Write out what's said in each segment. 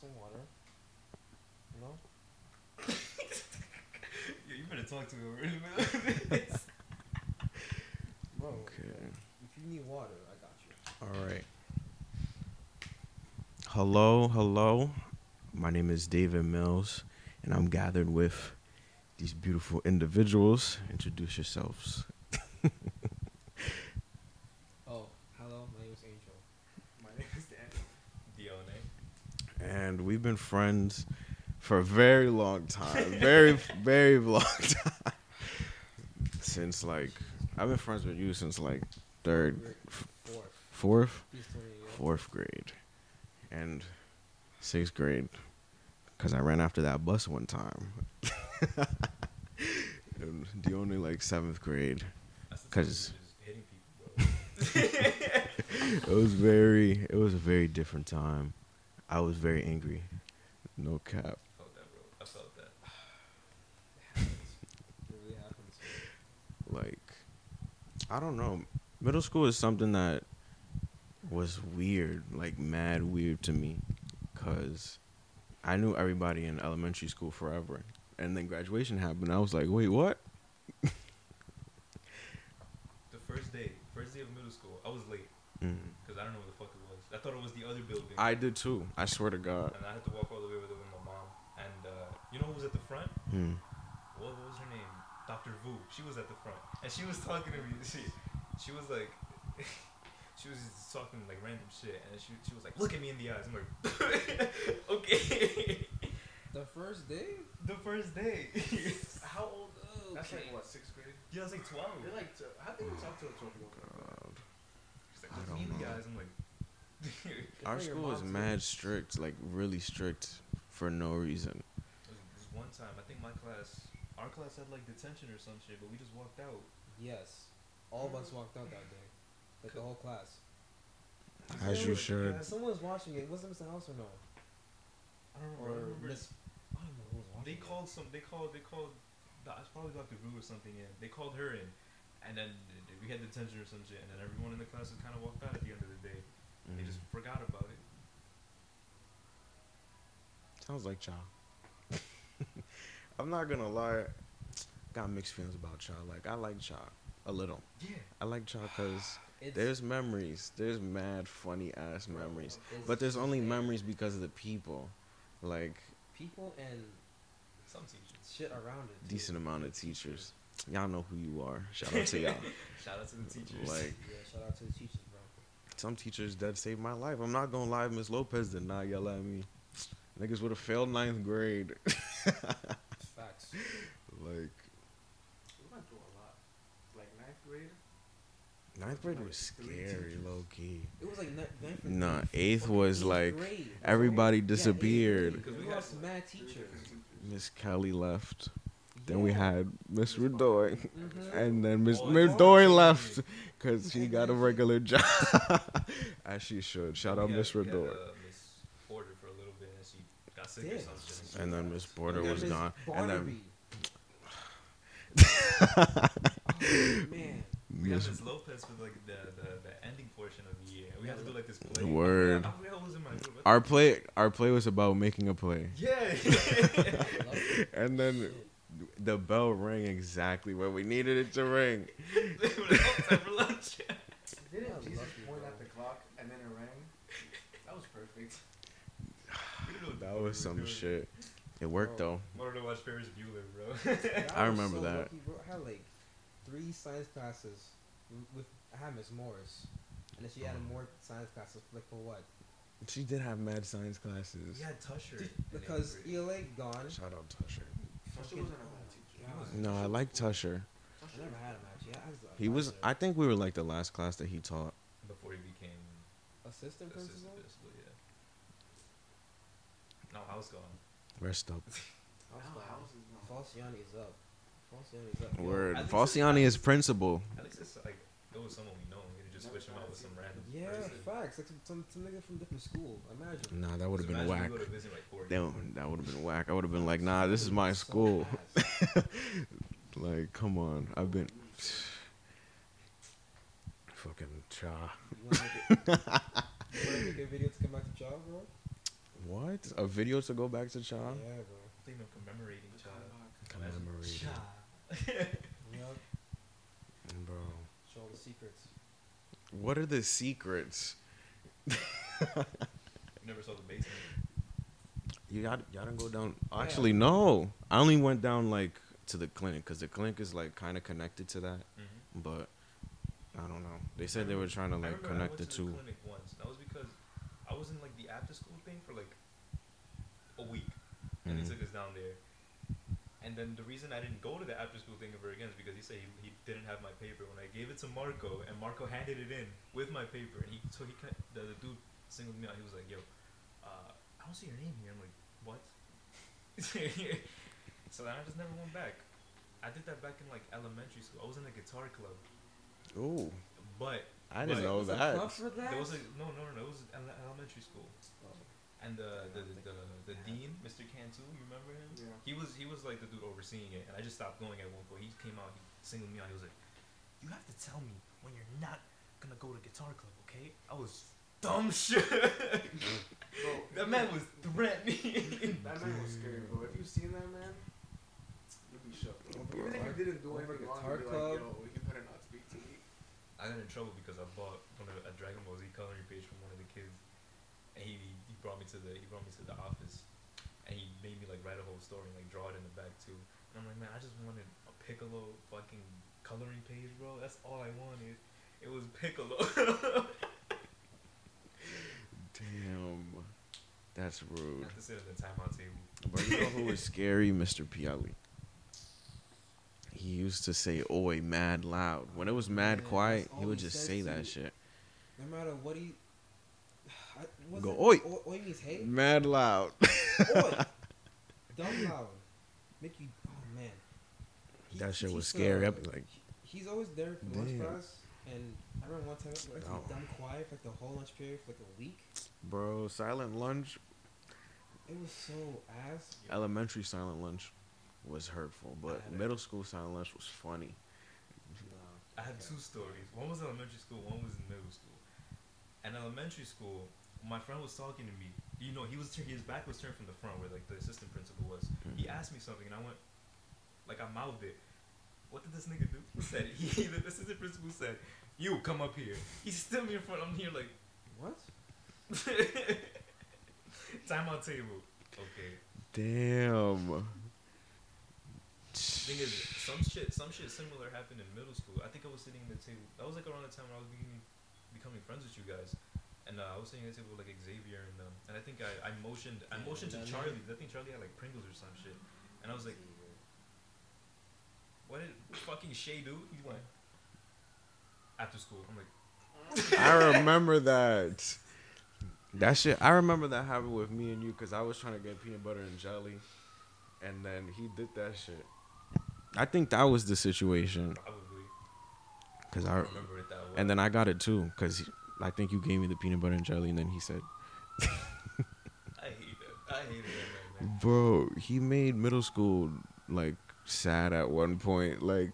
some water. You know? Yeah, you better talk to her. really. Bro, Okay. if you need water, I got you. All right. Hello, hello. My name is David Mills, and I'm gathered with these beautiful individuals. Introduce yourselves. Oh, hello, my name is Angel. My name is Dan. Dione. And we've been friends for a very long time. Very, very long time. Since like, I've been friends with you since like third, Fourth. fourth, He's 20 years. fourth grade, and sixth grade, because I ran after that bus one time. and the only like seventh grade, That's the 'Cause- time you're just hitting people, bro. it was very, it was a very different time. I was very angry. No cap. I felt that, bro. I felt that. It really happens. Like, I don't know. Middle school is something that was weird, like mad weird to me, cause I knew everybody in elementary school forever, and then graduation happened. I was like, wait, what? The first day, first day of middle school, I was late Mm. because I don't know what the fuck it was. I thought it was the other building. I did too. I swear to God. and I had to walk Hmm. What, what was her name? Dr. Vu. She was at the front, and she was talking to me. She, she was like, she was just talking like random shit, and she, she was like, "Look at me in the eyes." I'm like, "Okay." The first day? the first day. How old? Oh, That's like what sixth grade. yeah, I was like twelve. They're like, t- how do you talk to a twelve year old? God. She's like, I "Look don't me in the know. eyes." I'm like, Our school is mad strict, like really strict for no reason. There was this one time, I think my class, our class had like detention or some shit, but we just walked out. Yes. All of us walked out that day. Like the whole class. As you should. Someone was watching it. Was it Mr. House or no? I don't Or remember. I remember Miss. I don't know who was watching They it. called some. They called. They called. Doc- It's probably Dr. Vu or something in. They called her in, and then we had detention or some shit, and then everyone in the class just kind of walked out at the end of the day. They just Mm. forgot about it. Sounds like Cha. I'm not gonna lie. Got mixed feelings about Cha. Like I like Cha a little. Yeah. I like Cha because there's memories. There's mad funny ass memories. But there's only just memories because of the people. Like People and Some teachers. shit around it. too. decent amount of teachers. Y'all know who you are. Shout out to y'all. Shout out to the teachers. Like Yeah, shout out to the teachers, bro. some teachers that saved my life. I'm not gonna lie, Miss Lopez did not yell at me. Niggas would have failed ninth grade. Facts. like We went through a lot. Like ninth grade. ninth grade was scary, low key. It was like ni- ninth and Nah, eighth- eighth was like everybody disappeared. Because We we lost mad teachers. Miss Kelly left. Then we had Miss Redoy. Mhm. And then Miss Oh, Miss Dory she- left because she got a regular job. As she should. Shout out Miss we had, Redoy. uh, Miss Porter for a little bit, and she got sick or something. And then Miss We Porter was gone. And then Barnaby. man. We had Miss Miss Lopez for like the, the, the ending portion of the year. We had to do like this play. Word. I forgot who was in my group. our play our play was about making a play. Yeah. And then the bell rang exactly where we needed it to ring. It was all time for lunch. Didn't Jesus point bro. at the clock and then it rang? That was perfect. We didn't know That was some shit. It worked though. Wanted to watch Ferris Bueller, bro. I remember so that. lucky, bro. I had like three science classes with I had Miss Morris, and then she added Oh. Um. more science classes. Like for what? She did have mad science classes. we had Tusher. Just because eighth grade. ELA gone. Shout out Tusher. She wasn't a bad teacher. No, I like Tusher. I never had him actually. I was a He was. I think we were like the last class that he taught. Before he became assistant principal. assistant principal. principal, yeah. No, I was gone. Rest up. I was Now gone. house is gone. Falciani is up. Word. at Falciani is principal. At least it's like it was someone we know. We just switch him out with some random Yeah, person. facts. Like some, some, some nigga from different school. Imagine. Nah, that would have So been whack. we go to visit, like, four That, would have been whack. I would have been like, nah, this is my school. Like, come on. I've been. Fucking cha. You wanna make it- you wanna make a video to come back to job, bro? What? A video to go back to Cha? Yeah, bro. Thing of commemorating The child. comeback. Commemorating. Yup. Bro. Show all the secrets. What are the secrets? Never saw the basement. You got y'all didn't go down. Actually, no. I only went down like to the clinic because the clinic is like kind of connected to that. Mm-hmm. But I don't know. They said they were trying to I like remember I connect went the to two. clinic once. That was because I was in like the after school thing for like a week, and Mhm. they took us down there. And then the reason I didn't go to the after school thing ever again is because he said he, he didn't have my paper when I gave it to Marco, and Marco handed it in with my paper, and he so he kind the, the dude singled me out. He was like, "Yo, uh, I don't see your name here." I'm like, "What?" so then I just never went back. I did that back in like elementary school. I was in a guitar club, Ooh, but I didn't But- know Was it that. club for that? there was a no, no, no, no. It was ele- elementary school, and the the the, the, the dean, Mr. Cantu, you remember him? Yeah. He was he was like the dude overseeing it, and I just stopped going at one point. He came out, he singled me out. He was like, "You have to tell me when you're not gonna go to guitar club, okay?" I was dumb shit. Bro, that man was threatening. That man was scary, bro. If you seen that man, you'd be shook, bro. Bro, Even if you didn't do going for anything wrong, guitar you'd be club. like, yo, he better not speak to me. I got in trouble because I bought one of a Dragon Ball Z coloring page from one of the kids, and he he brought me to the he brought me to the office, and he made me like write a whole story and like draw it in the back too. And I'm like, man, I just wanted a Piccolo fucking coloring page, bro. That's all I wanted. It was Piccolo. Damn, that's rude. I rude. have to sit at the timeout table. But you know who was scary? Mr. Piali. He used to say "oi" mad loud. When it was mad Man, quiet, he would he just say that shit. No matter what he. I, was Go, it, "Oi." Oi means hey. Mad loud. Oi. Dumb loud. Make you. Oh man. He- that shit was scary. I'd be like, He's always there for lunch Damn. class, and I remember one time it was No. dumb quiet for like the whole lunch period for like a week. bro, silent lunch, It was so ass. elementary silent lunch was hurtful, but middle school silent lunch was funny. I had two stories. One was elementary school, one was in middle school. And elementary school, my friend was talking to me. You know, he was his back was turned from the front where like the assistant principal was. He Mhm. asked me something and I went, like I mouthed it. What did this nigga do? He said he the assistant principal said, "You come up here." He's still me in front. I'm here like What? Time timeout table. Okay. Damn. Thing is, some shit, some shit similar happened in middle school. I think I was sitting in the table. That was like around the time when I was beginning, becoming friends with you guys, and uh, I was sitting at the table with like Xavier and um, and I think I, I motioned, I motioned to that Charlie. I think Charlie had like Pringles or some shit, and I was like, "What did fucking Shay do?" He went after school. I'm like, I remember that. That shit. I remember that happened with me and you because I was trying to get peanut butter and jelly, and then he did that shit. I think that was the situation probably. because I I, remember it that well. and then I got it too because I think you gave me the peanut butter and jelly, and then he said, I hate that. I hated that man. man. "Bro, he made middle school like sad at one point. Like,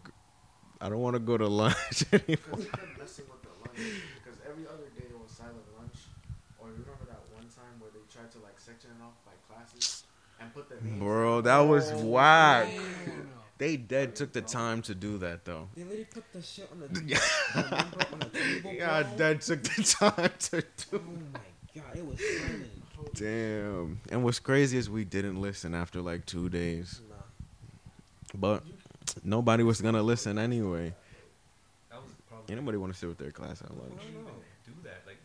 I don't want to go to lunch anymore." Because he kept messing with the lunch. Because every other day it was silent lunch. Or you remember that one time where they tried to like section it off by classes and put their names. Bro, that was Oh, whack. damn. They dead took the time to do that though. They literally put the shit on the, remember, on the table. Yeah, bro? that took the time to Oh do. my god, it was silent. Damn. And what's crazy is we didn't listen after like two days. Nah. But nobody was gonna listen anyway. That was probably. Ain't want to sit with their class at Why lunch.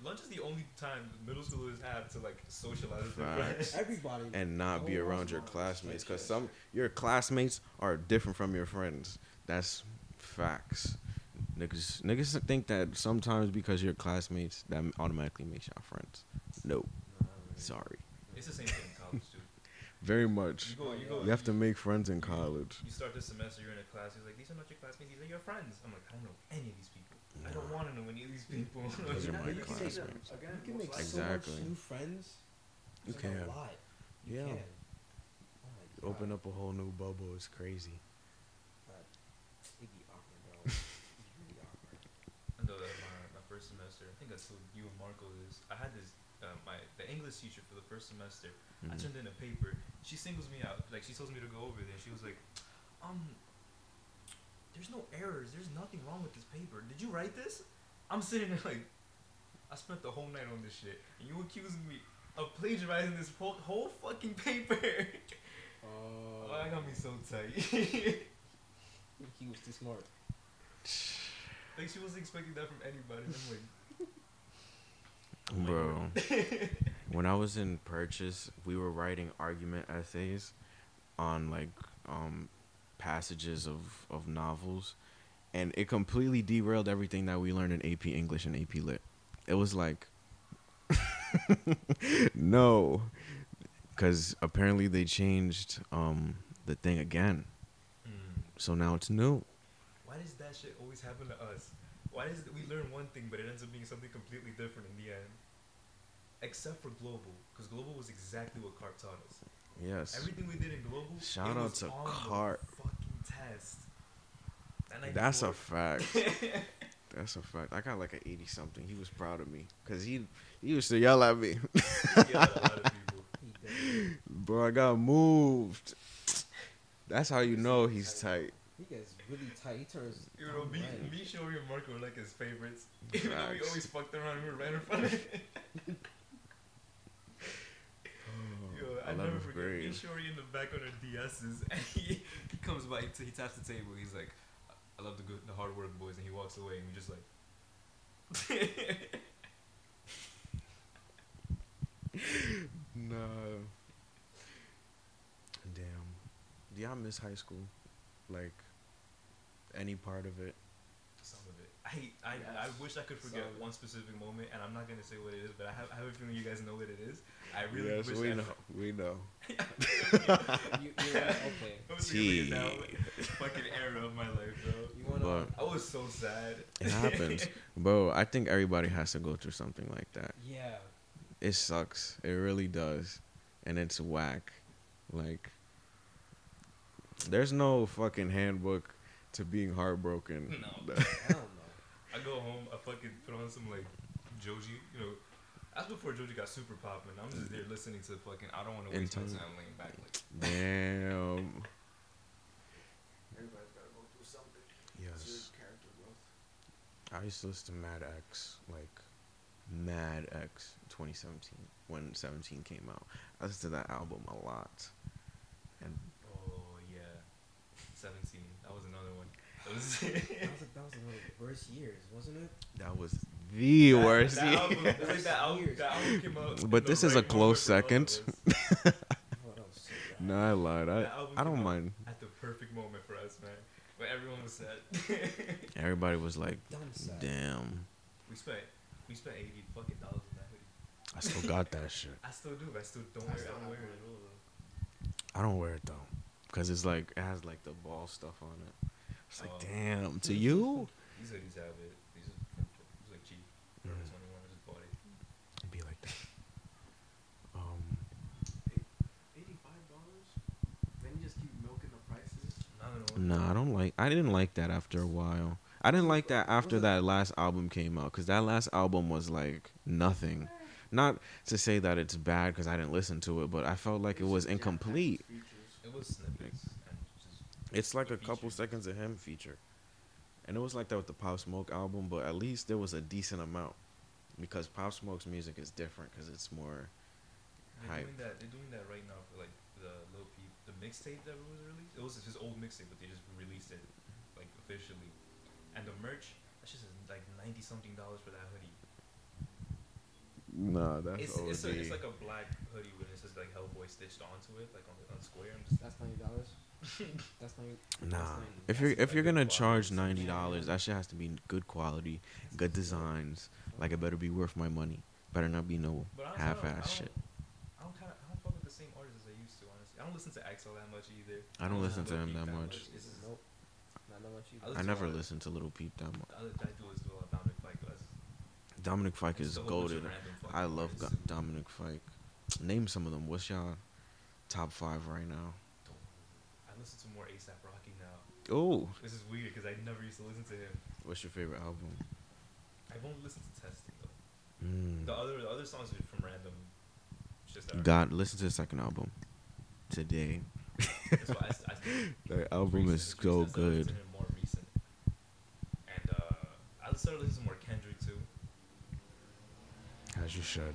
Lunch is the only time middle schoolers have to like socialize with their friends. Everybody. And not be Oh, around your classmates, cause some your classmates are different from your friends. That's facts. Niggas, niggas think that sometimes because you're classmates, that automatically makes y'all friends. No, sorry. It's the same thing in college too. Very much. You go, you go. You have to make friends in college. You start this semester, you're in a class. He's like, these are not your classmates. These are your friends. I'm like, I don't know any of these people. I don't want to know any of these people. Those are You my can make- classmates. Again, You can make most so much new friends. You like can. A lot. You Yeah. can. Oh my. Open up a whole new bubble It's crazy. It'd be awkward, bro. It'd be awkward. I know that my, my first semester, I think I told you and Marco this. I had this uh, my the English teacher for the first semester. I Mhm. turned in a paper. She singles me out. Like she tells me to go over there. She was like, um, there's no errors. There's nothing wrong with this paper. Did you write this? I'm sitting there like, I spent the whole night on this shit, and you accusing me of plagiarizing this whole, whole fucking paper. Oh, oh, that got me so tight. he was too smart. like she wasn't expecting that from anybody. I'm like, Bro, when I was in purchase, we were writing argument essays on like um passages of of novels, and it completely derailed everything that we learned in AP English and AP Lit. It was like, no, because apparently they changed um the thing again, mm, so now it's new. why does that shit always happen to us? Why is it, we learn one thing but it ends up being something completely different in the end? Except for global, because global was exactly what Carp taught us. Yes, Everything we did in global. Shout it out was to on Carp. The fucking test. That night that's a fact. That's a fact. I got like an eighty something. He was proud of me because he he used to yell at me, Yeah, a lot of people. He does. bro. I got moved. That's how you know he's tight. He gets really tight. He turns. You know, me, red. me, Shory, and Marco were like his favorites. Even though we always fucked around, we were right in front of it. Yo, oh, I never forget grade. me, Shory in the back on our DSs, and he, he comes by, he, t- he taps the table, he's like, I love the good, the hard work, boys, and he walks away, and we just like, No. Damn. Do y'all miss high school? Like any part of it? some of it. I, I, I wish I could forget some one specific moment, and I'm not gonna say what it is, but I have, I have a feeling you guys know what it is. I really yes, wish we I know. We know. You, you wanna, okay. I was really in Tea. that fucking era of my life, bro. You wanna? But I was so sad. it happens, bro. I think everybody has to go through something like that. yeah. It sucks. It really does, and it's whack. Like, there's no fucking handbook to being heartbroken. No. Hell no. I go home, I fucking put on some like Joji, you know. That's before Joji got super popping. I'm just there listening to the fucking. I don't want to waste my Intern. time laying back. Like, Damn. Everybody's gotta go through something. Yes. character growth. I used to listen to Mad X, like Mad X 2017, when 17 came out. I listened to that album a lot. And oh yeah, 17. That was another one. That was. That was, a, that was one of the worst years, wasn't it? that was the That- worst That year. album, like that album, that album came out. But this is a close moment for all of second. Oh, that was so bad. No, I lied. I, I don't mind. At the perfect moment for us, man. When everyone was sad. Everybody was like, damn. we spent we spent 80 fucking dollars on that hoodie. I still got that shit. I still do. I still don't I wear it. I still don't wear it at all. though. I don't wear it though. Because it's like, it has like the ball stuff on it. It's like, Oh. damn. To you? These hoodies have it. These are it's like cheap. Mm. 21. I it. It'd be like that. Um, Eighty-five dollars. Then you just keep milking the prices. I don't. No, I don't like. I didn't like that after a while. I didn't like that after that last album came out because that last album was like nothing. Not to say that it's bad because I didn't listen to it, but I felt like it was just jam-packed with incomplete. It was snippets and just It's like A a couple seconds of him feature, and it was like that with the Pop Smoke album. But at least there was a decent amount because Pop Smoke's music is different because it's more. they're Hype. doing that. They're doing that right now for like the Lil Peep, the mixtape that was released. It was his old mixtape, but they just released it like officially. And the merch, that's just like ninety something dollars for that hoodie. Nah, that's It's it's, a, it's like a black hoodie with it says like Hellboy stitched onto it, like on on square. I'm just That's ninety dollars. That's ninety. Nah, That's if you're if you're gonna good charge ninety dollars, that shit has to be good quality, good designs. Like it better be worth my money. Better not be no But honestly, I don't- I half-ass shit. I don't kind of I don't fuck with the same artists as I used to. Honestly, I don't listen to Axel that much either. I don't listen to Lil him that much. Nope. Not that much I either. I listen never to a listened to Little Peep that much. I, I do listen to a lot of Dominic Fike. but that's- Dominic Fike it's is just a whole bunch of goaded. I love. Go- Dominic Fike. Name some of them. What's y'all top five right now? Don't- I listen to more ASAP Rocky now. Oh, This is weird because I never used to listen to him. what's your favorite album? I've only listened to Testing though. Mm. The other the other songs are from random. Just that. God, listen to the second album today. I, I, The album is so recent, I started good. More recent. And uh, I started listening to more Kendrick too. As you should.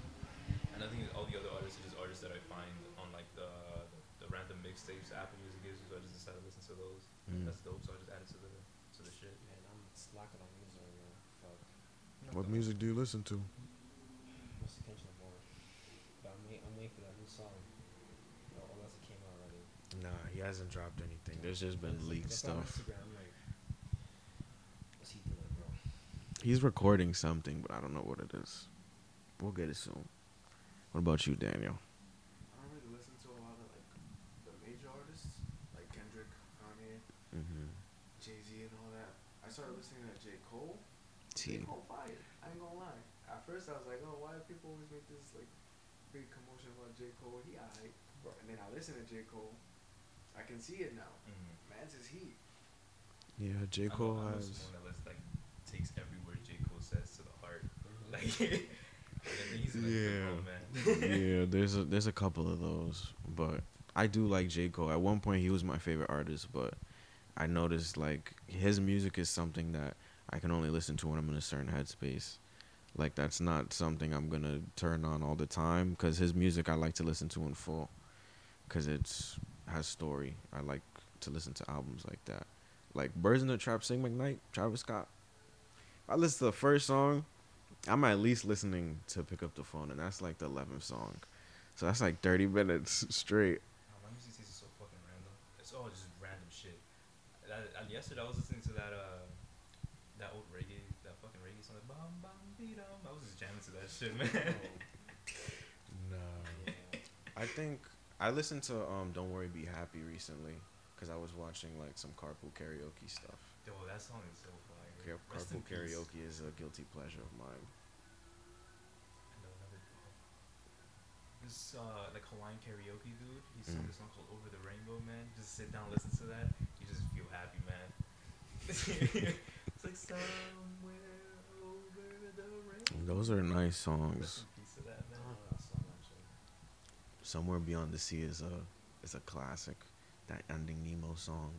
And I think all the other artists are just artists that I find on like the the, the random mixtapes Apple Music gives you. So I just decided to listen to those. Mm. That's dope. So I just added to the to the shit. Man, I'm slacking on music right now. Fuck. What music do you listen to? What's the Kendrick Lamar? But I'm waiting, I'm waiting for that new song. Oh, unless it came out already. Nah, he hasn't dropped anything. There's just been Honestly, leaked that's stuff. Like, he doing. He's recording something, but I don't know what it is. We'll get it soon. What about you, Daniel? I don't really listen to a lot of like the major artists like Kendrick, Kanye, Mm-hmm. Jay Z, and all that. I started listening to J Cole. T. J Cole fire. I ain't gonna lie. At first I was like, oh, why do people always make this like big commotion about J Cole? He alright. And then I listen to J Cole. I can see it now. Mm-hmm. Man's his heat. Yeah, J. I'm, Cole I'm has. someone that lets, like takes every word J Cole says to the heart. Mhm. Like, I think he's in a good Yeah. man. yeah, there's a there's a couple of those, but I do like J. Cole. At one point, he was my favorite artist, but I noticed like his music is something that I can only listen to when I'm in a certain headspace. Like that's not something I'm gonna turn on all the time because his music I like to listen to in full, because it's has story. I like to listen to albums like that, like Birds in the Trap, Sing McKnight, Travis Scott. I listen to the first song, I'm at least listening to pick up the phone, and that's like the 11th song. So that's like 30 minutes straight. Oh, my music taste is so fucking random. It's all just random shit. That, uh, yesterday I was listening to that uh that old reggae that fucking reggae song like bam bam beat 'em. I was just jamming to that shit, man. No. Yeah. I think I listened to um Don't Worry Be Happy recently because I was watching like some carpool karaoke stuff. Yo, that song is so fire. Car- carpool peace. karaoke is a guilty pleasure of mine. I know another. Oh. This uh like Hawaiian karaoke dude. He sung Mm. this song called Over the Rainbow, man. Just sit down, listen to that. You just feel happy, man. it's like somewhere over the rainbow. Those are nice songs. in peace to that, I man. don't know that song actually. Somewhere Beyond the Sea is a is a classic. That Finding Nemo song.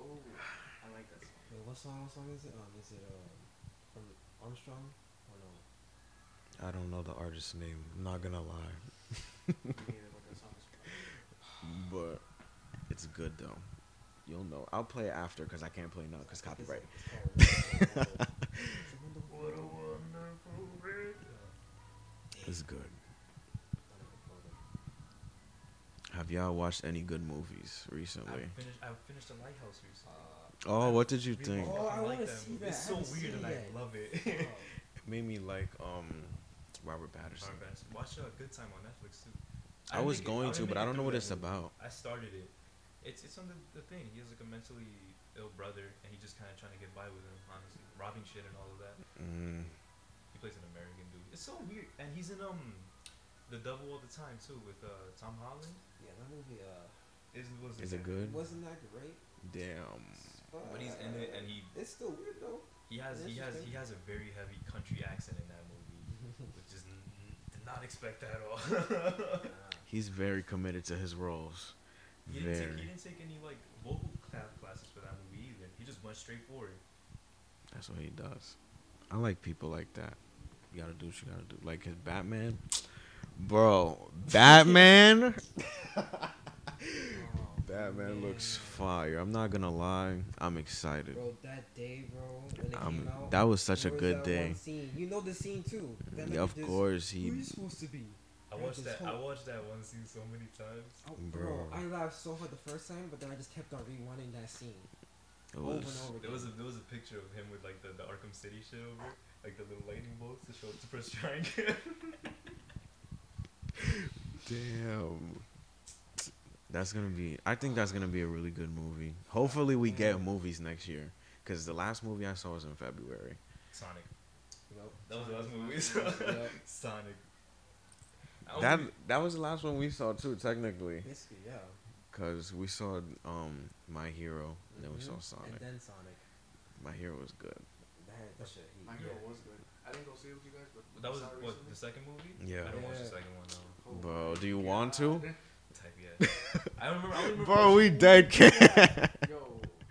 Oh, I like that song. Wait, what song? What song is it? Um, is it uh, from Armstrong or no? I don't know the artist's name. I'm not gonna lie. Me neither, but that song is fire. But it's good though. You'll know. I'll play it after because I can't play now because copyright. It's, like, it's called What a wonderful world. It's good. Have y'all watched any good movies I recently? finished. I finished the Lighthouse recently. Oh, what did you think? Oh, I fucking like wanna that see movie. that. It's so weird, and it I yet. love it. It made me like um Robert Pattinson. Sorry, man. Watch uh, Good Time on Netflix too. I didn't was make it- going didn't to, but I don't know what that it's about. I started it. It's it's on the, the thing. He has like a mentally ill brother, and he's just kind of trying to get by with him. Honestly, robbing shit and all of that. Mm, He plays an American dude. It's so weird, and he's in um, The Devil All the Time too with uh Tom Holland. Yeah, that movie uh, Is was is it good? wasn't that great. Damn. But he's in it, and he It's still weird though. he has he has he has a very heavy country accent in that movie, which is n- n- did not expect that at all. He's very committed to his roles. He didn't, take, he didn't take any like vocal cla- classes for that movie either. He just went straight for it. That's what he does. I like people like that. You gotta do what you gotta do. Like his Batman, bro. Batman. Oh, Batman looks fire. I'm not gonna lie. I'm excited. Bro, that day, bro, when it Um, came out. that was such a there good that day. You know the scene too. Yeah, of just, course Who you he. supposed to be? I watched this that. I whole- watched that one scene so many times. Oh, Bro. bro, I laughed so hard the first time, but then I just kept on rewinding that scene It over and was. over again. There was a there was a picture of him with like the, the Arkham City shit over, like the little lightning bolts to show to press triangle. Damn. That's gonna be. I think that's gonna be a really good movie. Hopefully, we get movies next year. Cause the last movie I saw was in February. Sonic. Yup. That was the last movie. was my Sonic. I That that was the last one we saw too, technically. Basically, yeah. Cause we saw um My Hero, and then we saw Mhm. Sonic. And then Sonic. My Hero was good. That, that shit. He, My yeah. Hero was good. I didn't go see it with you guys, but But that was saw what recently. the second movie. Yeah. I don't watch the second one now. Oh Bro, do you want to? Type yeah. I don't remember. I don't remember. Bro, we dead can. Yo, I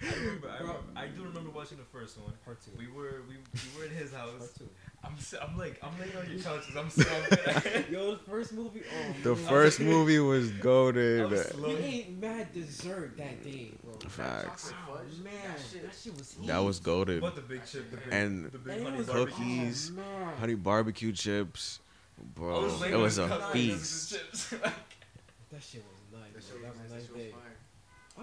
remember. I, remember, I do remember watching the first one. Part two. We were we, we were in his house. Part house. two. I'm s- I'm like I'm laying on your couch 'cause I'm slumping. Yo, the first movie. Oh, The man. first movie was I goaded. was We slow. ate mad dessert that day, bro. Facts. Oh man, that shit- that shit was heat. That was goaded. But the big chip, the big, And the big And honey was cookies. Oh. Honey barbecue chips. Bro, was it was a feast. That shit was nice. that bro. shit That was was a nice. That was day.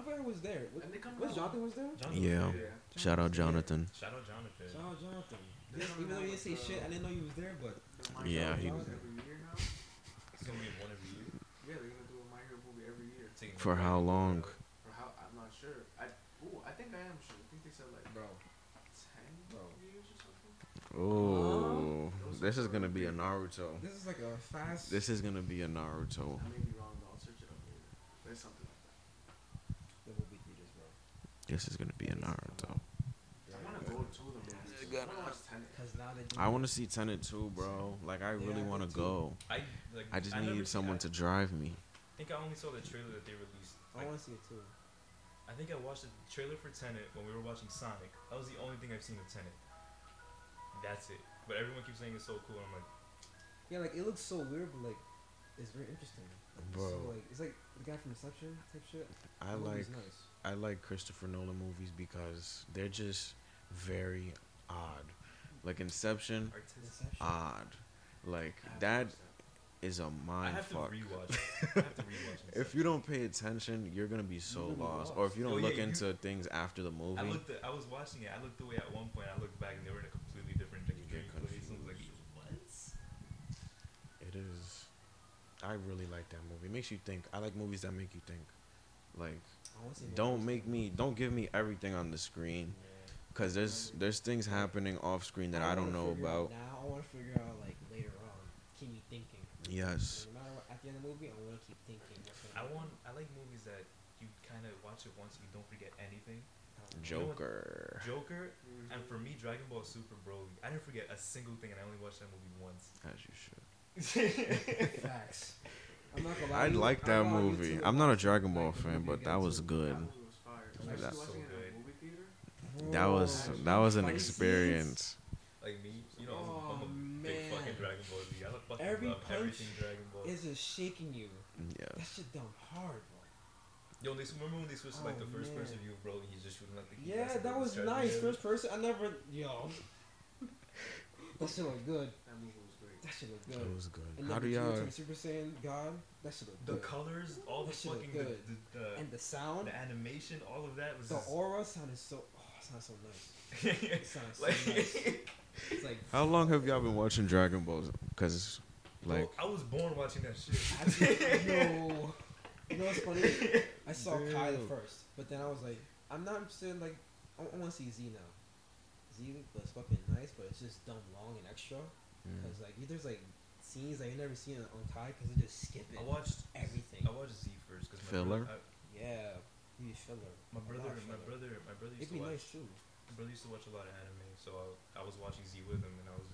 Fire. I bet I was there. What, And they come was. Jonathan was there? Jonathan Yeah. was there. Shout out Jonathan. Shout out Jonathan. Shout out Jonathan. They Yes, come even though out you didn't say with, shit, uh, I didn't know you was there, but The Yeah, he movies was- every year now. It's gonna be one every year. Yeah, they're gonna do a My Hero movie every year. Taking For how long? For how I'm not sure. I ooh, I think I am sure. I think they said like bro, ten Bro. years or something. Oh, this is gonna be a Naruto. this is like a fast. This is gonna be a Naruto. I may be wrong though. I'll search it up later. There's something like that. the movie theaters, bro. This is gonna be a Naruto. I wanna go to the movies. I wanna watch Tenet. Cause now they. do- I want to see Tenet too, bro. Like I Yeah, really want to go. I like. I just never need someone to drive me. I think I only saw the trailer that they released. I want to see it too. I think I watched the trailer for Tenet when we were watching Sonic. That was the only thing I've seen of Tenet. That's it. But everyone keeps saying it's so cool. And I'm like, Yeah, like it looks so weird, but like it's very interesting. Bro. So like it's like the guy from Inception type shit. I The like movie's nice. I like Christopher Nolan movies because they're just very odd. Like Inception, artistic. Odd. Like that is a to that watch is a I mind fuck. rewatch. it. I have to rewatch. If you don't pay attention, you're gonna be so gonna lost. lost. Or if you don't Oh, yeah, look into things after the movie. I looked. At, I was watching it. I looked away at one point. I looked back, and they were in a completely different place. I was like, what? it is. I really like that movie. It makes you think. I like movies that make you think. Like, I want to see more don't make me. Don't give me everything on the screen. Cause there's there's things happening off screen that I, don't know about. out Now I want to figure out like later on. Keep me thinking. Yes. No matter what, at the end of the movie, I want to keep thinking. I want. I like movies that you kind of watch it once, and you don't forget anything. Um, You know? Joker. Joker, Mhm. and for me, Dragon Ball Super, bro. I didn't forget a single thing, and I only watched that movie once. As you should. Facts. I'm not gonna lie. I like that go movie. I'm not a Dragon Ball fan, movie but that was good. That was. That was watching so it in good. a movie theater. That was Bro, that was an fight experience. Like me, you know, Oh, I'm a oh, big fucking man. Dragon Ball Z. I fucking Every love punch everything Dragon Ball. Is it shaking you? Yeah. That Yes. shit dumb hard, bro. Yo, they remember when they switched to like Oh, the first person view, bro? And he's just shooting like the key Yeah, that was nice. First person. I never. Yo. That shit look good. That movie was great. That shit look It was good. And How then do Vegeta y'all? turn Super Saiyan God. That shit look The good. The colors, all the That shit look fucking the, good. the, the, and the sound, the animation, all of that was the just, aura sounded so. Oh, it sounds so nice. It sounds so like, nice. It's like. How long have y'all been watching Dragon Balls? Cause bro, like I was born watching that shit. Actually, yo. You know what's funny? I saw Kai the first, but then I was like, I'm not interested. In, like, I, I want to see Z now. Z was fucking nice, but it's just dumb long and extra. Mm, Cause like there's like scenes that you never seen on Kai because they just skip it. I watched everything. I watched Z first because my Filler? Brother, Yeah, you filler. My A brother, lot of my filler. brother, my brother used It'd to be watch. nice too. My brother used to watch a lot of anime, so I, I was watching Z with him, and I was.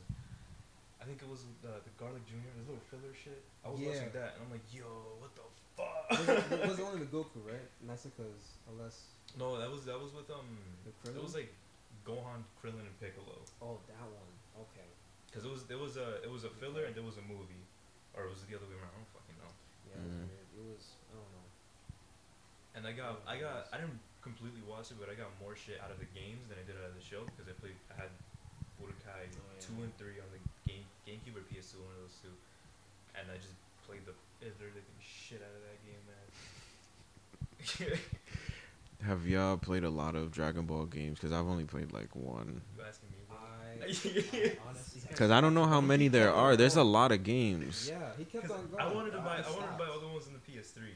I think it was the the Garlic Junior, the little filler shit. I was watching that, and I'm like, yo, what the fuck? it was only the Goku, right? And that's because unless no, that was that was with um. the It Krillin. was like Gohan, Krillin, and Piccolo. oh that one. Okay. Cause it was there was a it was a filler and there was a movie, or it was it the other way around? I don't fucking know. Yeah, it was Mm. weird. It was. I don't know. And I got I got I didn't completely watch it, but I got more shit out of the games than I did out of the show because I played I had Budokai Oh, yeah. two and three on the game GameCube or PS2, one of those two, and I just played the literally the shit out of that game, man. have y'all played a lot of Dragon Ball games? Cause I've only played like one. you asking me? Bro? I, I honestly. had- Cause I don't know how many there are. There's a lot of games. Yeah, he kept on going. I wanted to buy I wanted to buy all the ones in the PS3.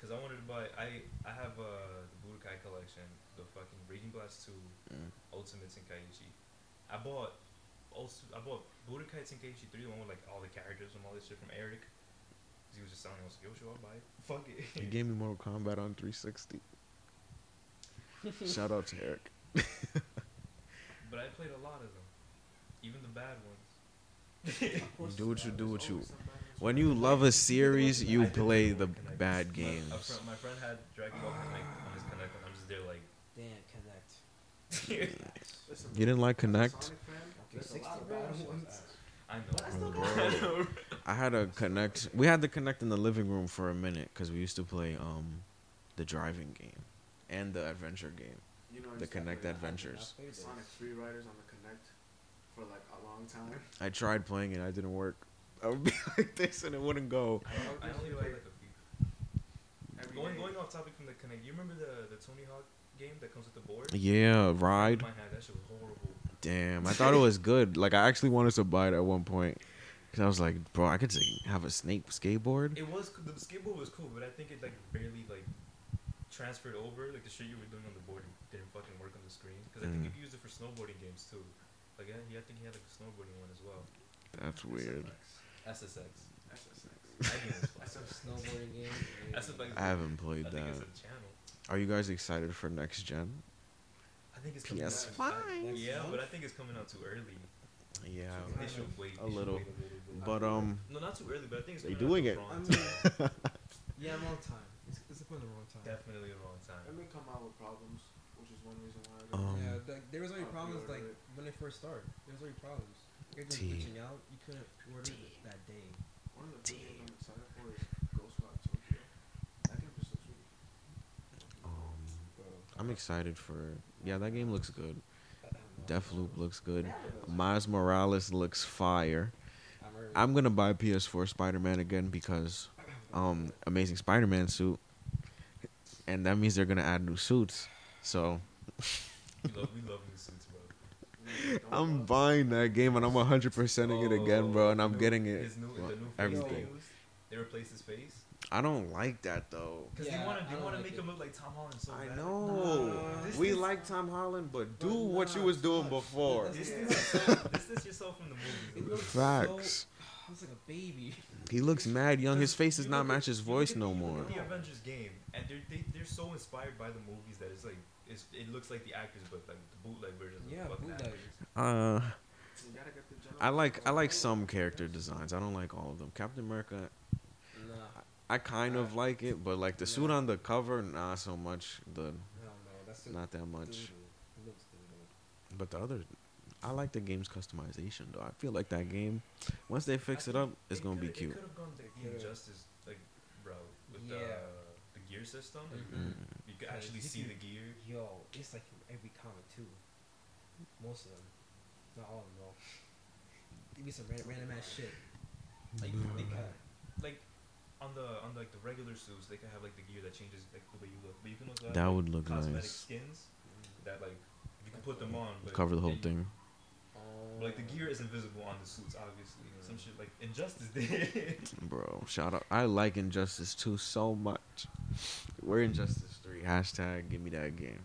Cause I wanted to buy I I have uh the Budokai collection, the fucking Raging Blast 2, Mm. Ultimate Tenkaichi. I bought also I bought Budokai Tenkaichi 3, the one with like all the characters from all this shit from Eric. 'Cause he was just selling it. I was like, yo, sure, I'll buy it. Fuck it. He gave me Mortal Kombat on 360. Shout out to Eric. But but I played a lot of them, even the bad ones. Of do what you do what you. always some bad ones. When you love a series, you play the Ball Kinect. bad My- games. friend, my friend had Dragon Ball Kinect on his Kinect, and I'm just there like. Damn, Kinect. You didn't like Kinect? Sonic fan, Okay, there's a 60 lot of bro. bad That shit was ones. ass. I know. But I still Bro. I had a Kinect. We had the Kinect in the living room for a minute because we used to play um, the driving game, and the adventure game, You know, the Kinect play Adventures. I played. Sonic Free Riders on the Kinect for like a long time. I tried playing it. I didn't work. I would be like this and it wouldn't go. I, I only like like a few. Every Going day. going off topic from the Kinect, you remember the the Tony Hawk game that comes with the board? Yeah, ride. My hand, that shit was horrible. Damn, I thought it was good. Like I actually wanted to buy it at one point because I was like, bro, I could s- have a snake skateboard. It was the skateboard was cool, but I think it like barely like transferred over. Like the shit you were doing on the board didn't fucking work on the screen. Because I think Mm. you could use it for snowboarding games too. Like yeah, I think he had like a snowboarding one as well. That's weird. SSX. SSX. That game. SSX. Snowboarding game. SSX. I haven't played I think that. it's a channel. Are you guys excited for next gen? I think it's PS5. out. Yeah, but I think it's coming out too early. Yeah, They should wait. a they should little. wait a little but um, No, not too early, but I think it's They coming doing out it. the wrong I mean- time. Yeah, wrong time. It's, it's put in the wrong time. Definitely the wrong time. It may come out with problems, which is one reason why. I Um, don't yeah, like, there was already I'll problems like pre-order it. when it first started. There was already problems. It was T. glitching out. You couldn't order T. it that day. One of the big games I'm excited for is Ghostwire Tokyo. That game just looks really. um, Bro, I'm excited for. Yeah, that game looks good. I don't. Deathloop looks good. Miles Morales looks fire. I'm, I'm gonna buy PS4 Spider-Man again because um Amazing Spider-Man suit, and that means they're gonna add new suits. So We love, we love new suits, bro. I'm buying that game and I'm 100 percenting it again, bro. And I'm new- getting it. His new, Well, the new face everything. they used, they replaced his face. I don't like that though. Cause Yeah, they want to, they want to like make it. him look like Tom Holland so I bad. know. Nah. we This is- like Tom Holland, but do But what you was doing not. before. That's- Distance yourself, yourself from the movie. Facts. So, I was like a baby. He looks mad young. His face does not match his voice no more. The Avengers game, and they're they, they're so inspired by the movies that it's like it's, it looks like the actors, but like the bootleg versions. of Yeah, the fucking bootleggers. Uh, You gotta get the general I like I like some character designs. I don't like all of them. Captain America, Nah, I kind of like it, but like the suit on the cover, not so much. The hell no. Not that much. It looks. But the other, I like the game's customization though. I feel like that game, once they fix I it up, it's they gonna be coulda- cute. They could have gone the, They the coulda. Injustice like route with Yeah. the the gear system. Mhm. Mm. You could actually see can- the gear. Yo, it's like from every comic too. Most of them, not all of them though. Give me some random, random ass shit. Like they could, like on the on like the regular suits, they can have like the gear that changes like the way you look. But you can also have That like, would look cosmetic nice. skins that like you can put them on, but Cover the whole thing. But, like the gear is invisible on the suits, obviously. Some shit like Injustice did. Bro, shout out. I like Injustice 2 so much. We're Injustice 3. Hashtag give me that game.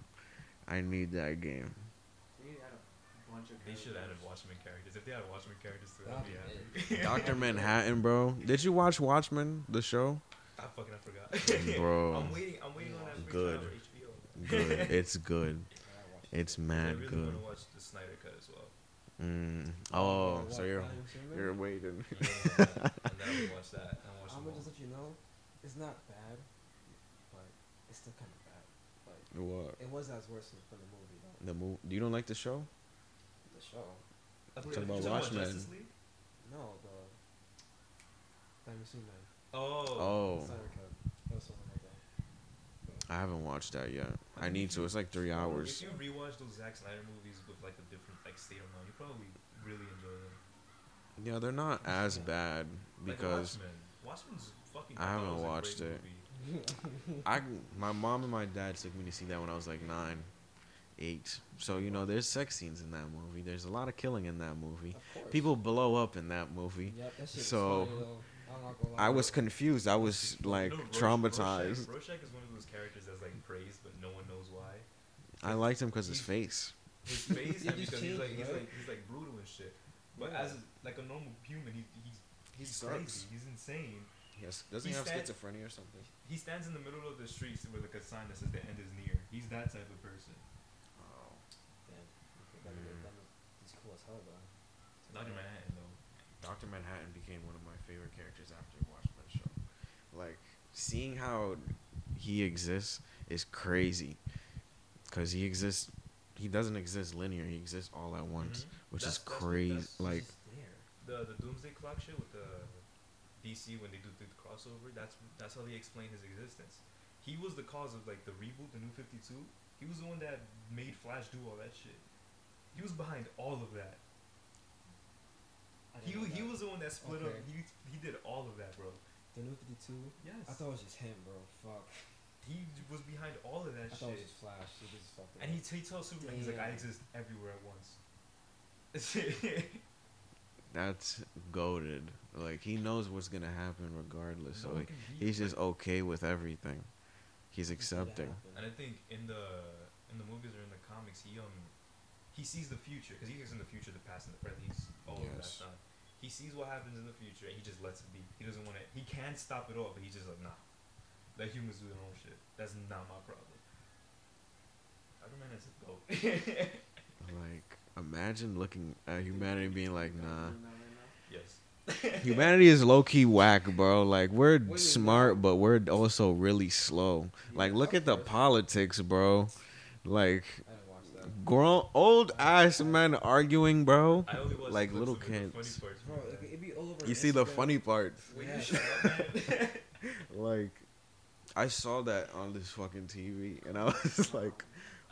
I need that game. They need add a bunch of they should have added characters. Watchmen characters. If they had Watchmen characters too, That'd be be happy. Dr. Manhattan, bro. Did you watch Watchmen, the show? I fucking I forgot. Bro. I'm waiting. I'm waiting on that free Good. HBO. Good. It's good. I watched it. It's I mad really good. want to watch the Snyder cut as well. Mm. Oh, so you're Batman you're waiting. Yeah, and then I would watch that. And watch I'm gonna just let you know, it's not bad, but it's still kind of bad. Like What? it was as worse than from the movie though. The move? Do you don't like the show? The show. I thought Talking about Watchmen. No, the Batman Superman. Oh. Oh, Snyder Cut. That was something like that. I haven't watched that yet. I need to. It's like three hours. If you rewatch those Zack Snyder movies with like a different like state of mind, you probably really enjoy them. Yeah, they're not as bad Like because Watchmen. Watchmen's fucking. I haven't that was a great watched it. I my mom and my dad took me to see that when I was like nine, eight. So you know, there's sex scenes in that movie. There's a lot of killing in that movie. Of. People blow up in that movie. Yep, that shit So, was funny, though. I'm not gonna lie. I was confused. I was like You know, Rorsch- traumatized. Rorschach, Rorschach is one of those characters that's like praised, but no one knows why. I liked him because his face. His face, He and just because he's like he's like he's like brutal and shit. But Yeah. as like a normal human, he, he's he's sucks. crazy. He's insane. Yes, doesn't he He have stand- schizophrenia or something? He stands in the middle of the streets with like a sign that says the end is near. He's that type of person. Oh. Damn. Okay, that, hmm. that, that, cool as hell, bro. Doctor Manhattan though. Doctor Manhattan became one of my favorite characters after watching that show. Like seeing how he exists is crazy, cause he exists. He doesn't exist linear. He exists all at once, Mhm. which That's- is crazy. that's- like The the Doomsday Clock shit with the DC when they do the crossover. That's that's how they explain his existence. He was the cause of like the reboot, the New Fifty Two. He was the one that made Flash do all that shit. He was behind all of that. He he that. was the one that split up. He he did all of that, bro. The new Fifty Two. Yes. I thought it was just him, bro. Fuck. he was behind all of that I thought it shit. was just Flash. He just fucked it And he, up. he tells Superman, he's like, I Damn. exist everywhere at once. that's goaded. Like he knows what's gonna happen regardless. No so one like, can beat he's just okay with everything. He's Just let it accepting. happen. And I think in the in the movies or in the comics, he um he sees the future because he thinks in the future, the past, and the present. He's all of that Yes. time. He sees what happens in the future and he just lets it be. He doesn't want to. He can stop it all, but he's just like, nah. Let humans do their own shit. That's not my problem. Spider Man is a goat. Like imagine looking at humanity and being like, nah. doing that right now? yes. Humanity is low key whack, bro. Like we're Wait, wait, smart, what? but we're also really slow. Like look at the politics, bro. Like grown old ass men arguing, bro. I only Like clips little of it, the funny kids. parts Bro, from it, that. it be all over. You see the funny parts. Yeah. you shut up, man. Like I saw that on this fucking TV, and I was like,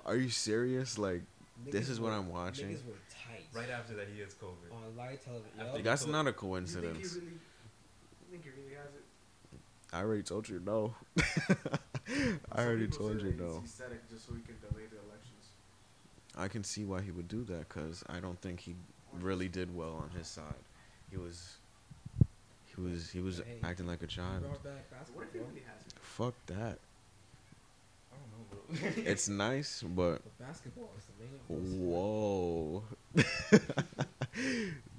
"Are you serious? Like this Niggas is what I'm watching." Were tight. right after that, he gets COVID. On live television. After That's told- not a You think he coincidence. really? You think he really has it? I already told you no. I Some already people told say you that he's- no. He said it just so he can delay the elections. I can see why he would do that because I don't think he really did well on his side. He was, he was, he was Hey, acting like a child. brought back So basketball, what if he really has it? Fuck that. Know. It's nice, but But basketball is the main. whoa.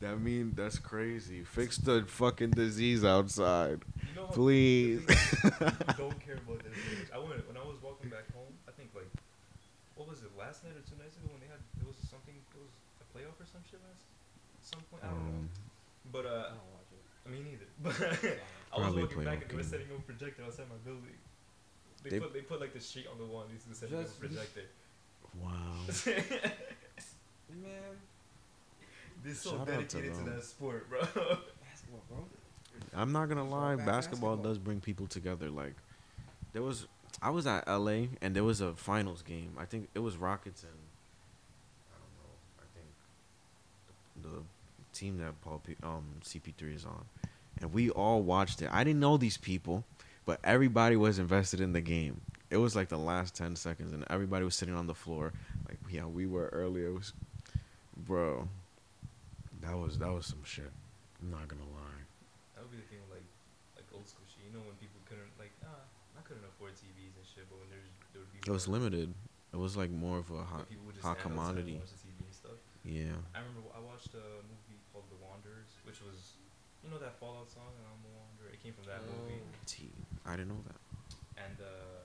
that mean that's crazy. Fix the fucking disease outside, You know please. the thing is, people don't care about this. I went when I was walking back home. I think like, what was it last night or two nights ago when they had there was something it was a playoff or some shit last some point. I don't know. Um, But I uh, don't watch it. I mean neither. But I was Probably walking back playoff and they were game. setting up a projector outside my building. They, They- put they put like the sheet on the wall and they used to set up a projector. wow. Man, They're so Shout out to dedicated to them. that sport, bro. basketball, bro. I'm not gonna lie, basketball, basketball. does bring people together. Like, there was, I was at LA and there was a finals game. I think it was Rockets and I don't know. I think the, team that Paul P, um CP3 is on, and we all watched it. I didn't know these people, but everybody was invested in the game. It was like the last ten seconds, and everybody was sitting on the floor, like yeah, we were earlier. It was, bro, that was that was some shit. I'm not gonna lie. That would be the thing with, like like old school shit. You know when people couldn't like ah I couldn't afford TVs and shit, but when there's there would be It was limited. It was like more of a hot. people would just hot stand outside and commodity. watch the TV and stuff. Yeah. I remember I watched a movie called The Wanderers, which was you know that Fallout song and I'm a Wanderer. It came from that movie, Oh. T. I didn't know that. and uh,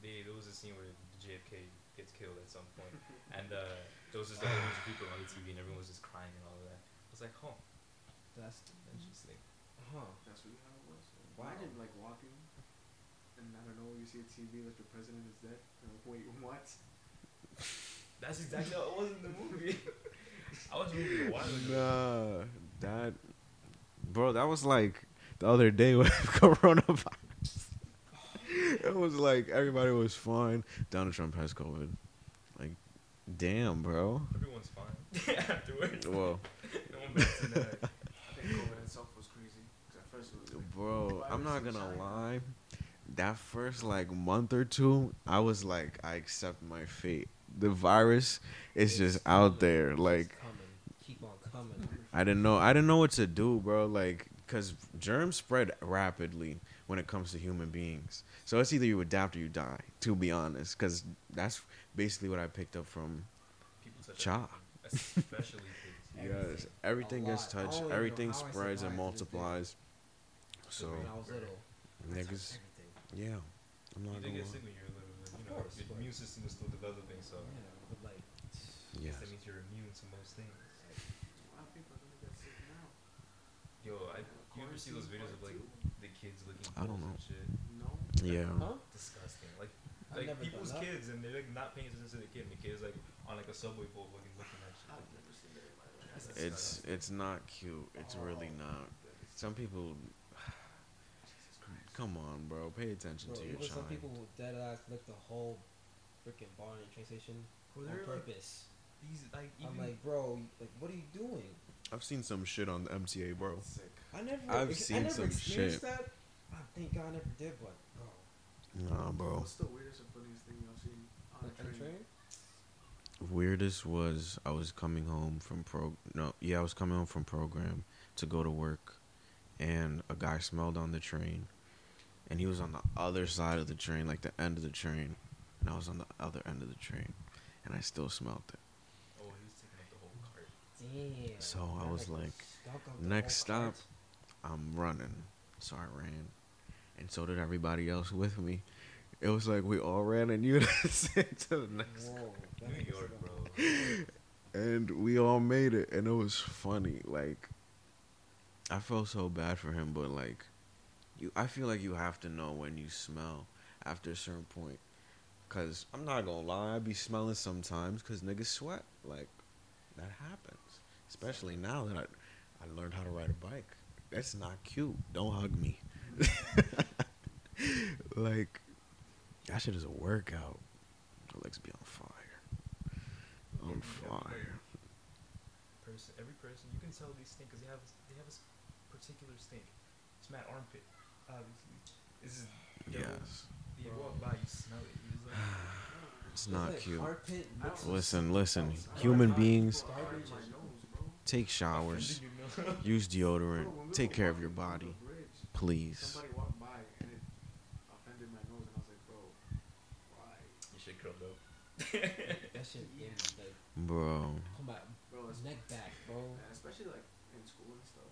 they there was a scene where JFK gets killed at some point, and uh, there was just like a bunch of people on the TV and everyone was just crying and all of that. I was like, huh, That's interesting. huh. That's really how it was. Wow. Imagine like walking, and I don't know, you see a TV that your president is dead. You're like, wait, what? That's exactly how it was in the movie. I watched the movie a while ago. Nah, that, bro, that was like the other day with coronavirus. it was like everybody was fine. Donald Trump has COVID. Like, damn, bro. Everyone's fine afterwards. Well, no one bats an. I think COVID itself was crazy. 'Cause at first it was like, bro, I'm not gonna China. lie. That first like month or two, I was like, I accept my fate. The virus is just out there. Like, coming. Keep on coming. I didn't know. I didn't know what to do, bro. Like, cause germs spread rapidly when it comes to human beings. So it's either you adapt or you die. To be honest, cause that's basically what I picked up from. People touch Cha. especially kids. Everything. Yes, everything gets touched. Oh, don't even know Everything spreads and survived to this day. multiplies. So when I was little, niggas, everything. Yeah, I'm You not did get sick when you were little, but you Of know, course, your immune system is still developing, so. Yeah, but like, Yes. That means you're immune to most things. A lot of people are gonna get sick now. Yo, I Yeah, you ever see those videos of like quarantine the kids looking? I don't know. shit? No. Yeah. Huh? Disgusting. Like I've like people's kids and they're like not paying attention to the kid and the kid is like on like a subway pole fucking looking at shit. I've never seen that in my life. That's It's it's not cute. It's really Oh. not. Some people. Come on, bro. Pay attention Bro, to your even some people who dead ass lick the whole freaking bar in the train station Bro, on they're like purpose. these like I'm like, bro, like, what are you doing? I've seen some shit on the MTA, bro. Sick. I never, I've ex- seen I never some experienced shit. that. I thank God I never did, but bro, Nah, bro. What's the weirdest and funniest thing y'all seen on like, a on the train? train. Weirdest was I was coming home from pro. No, yeah, I was coming home from program to go to work, and a guy smelled on the train, and he was on the other side of the train, like the end of the train, and I was on the other end of the train, and I still smelled it. oh he was taking up the whole cart. Damn. So I was nigga like, stuck up the next whole stop, I'm running. So I ran. And so did everybody else with me. It was like we all ran in unison to the next. Whoa, New York, bro. And we all made it. And it was funny. Like, I felt so bad for him, but like, you, I feel like you have to know when you smell after a certain point. Cause I'm not gonna lie, I be smelling sometimes cause niggas sweat. Like, that happens. Especially now that I, I learned how to ride a bike. That's not cute. Don't hug me. like, that shit is a workout. My legs be on fire. On Every- fire. Person, every person, you can tell these stink because they have they have a particular stink. It's Matt armpit, obviously. This is yo, Yes. You walk by, you smell it. You just like, It's It's not cute. Armpit looks Listen, listen. Human beings people are in my Garbage. take showers, offending you know? use deodorant, take care of your body, please. Somebody walked by and it offended my nose, and I was like, bro, why? Your shit curled up. that shit in like Bro, come out Bro, it's neck back, bro. Man, especially like in school and stuff.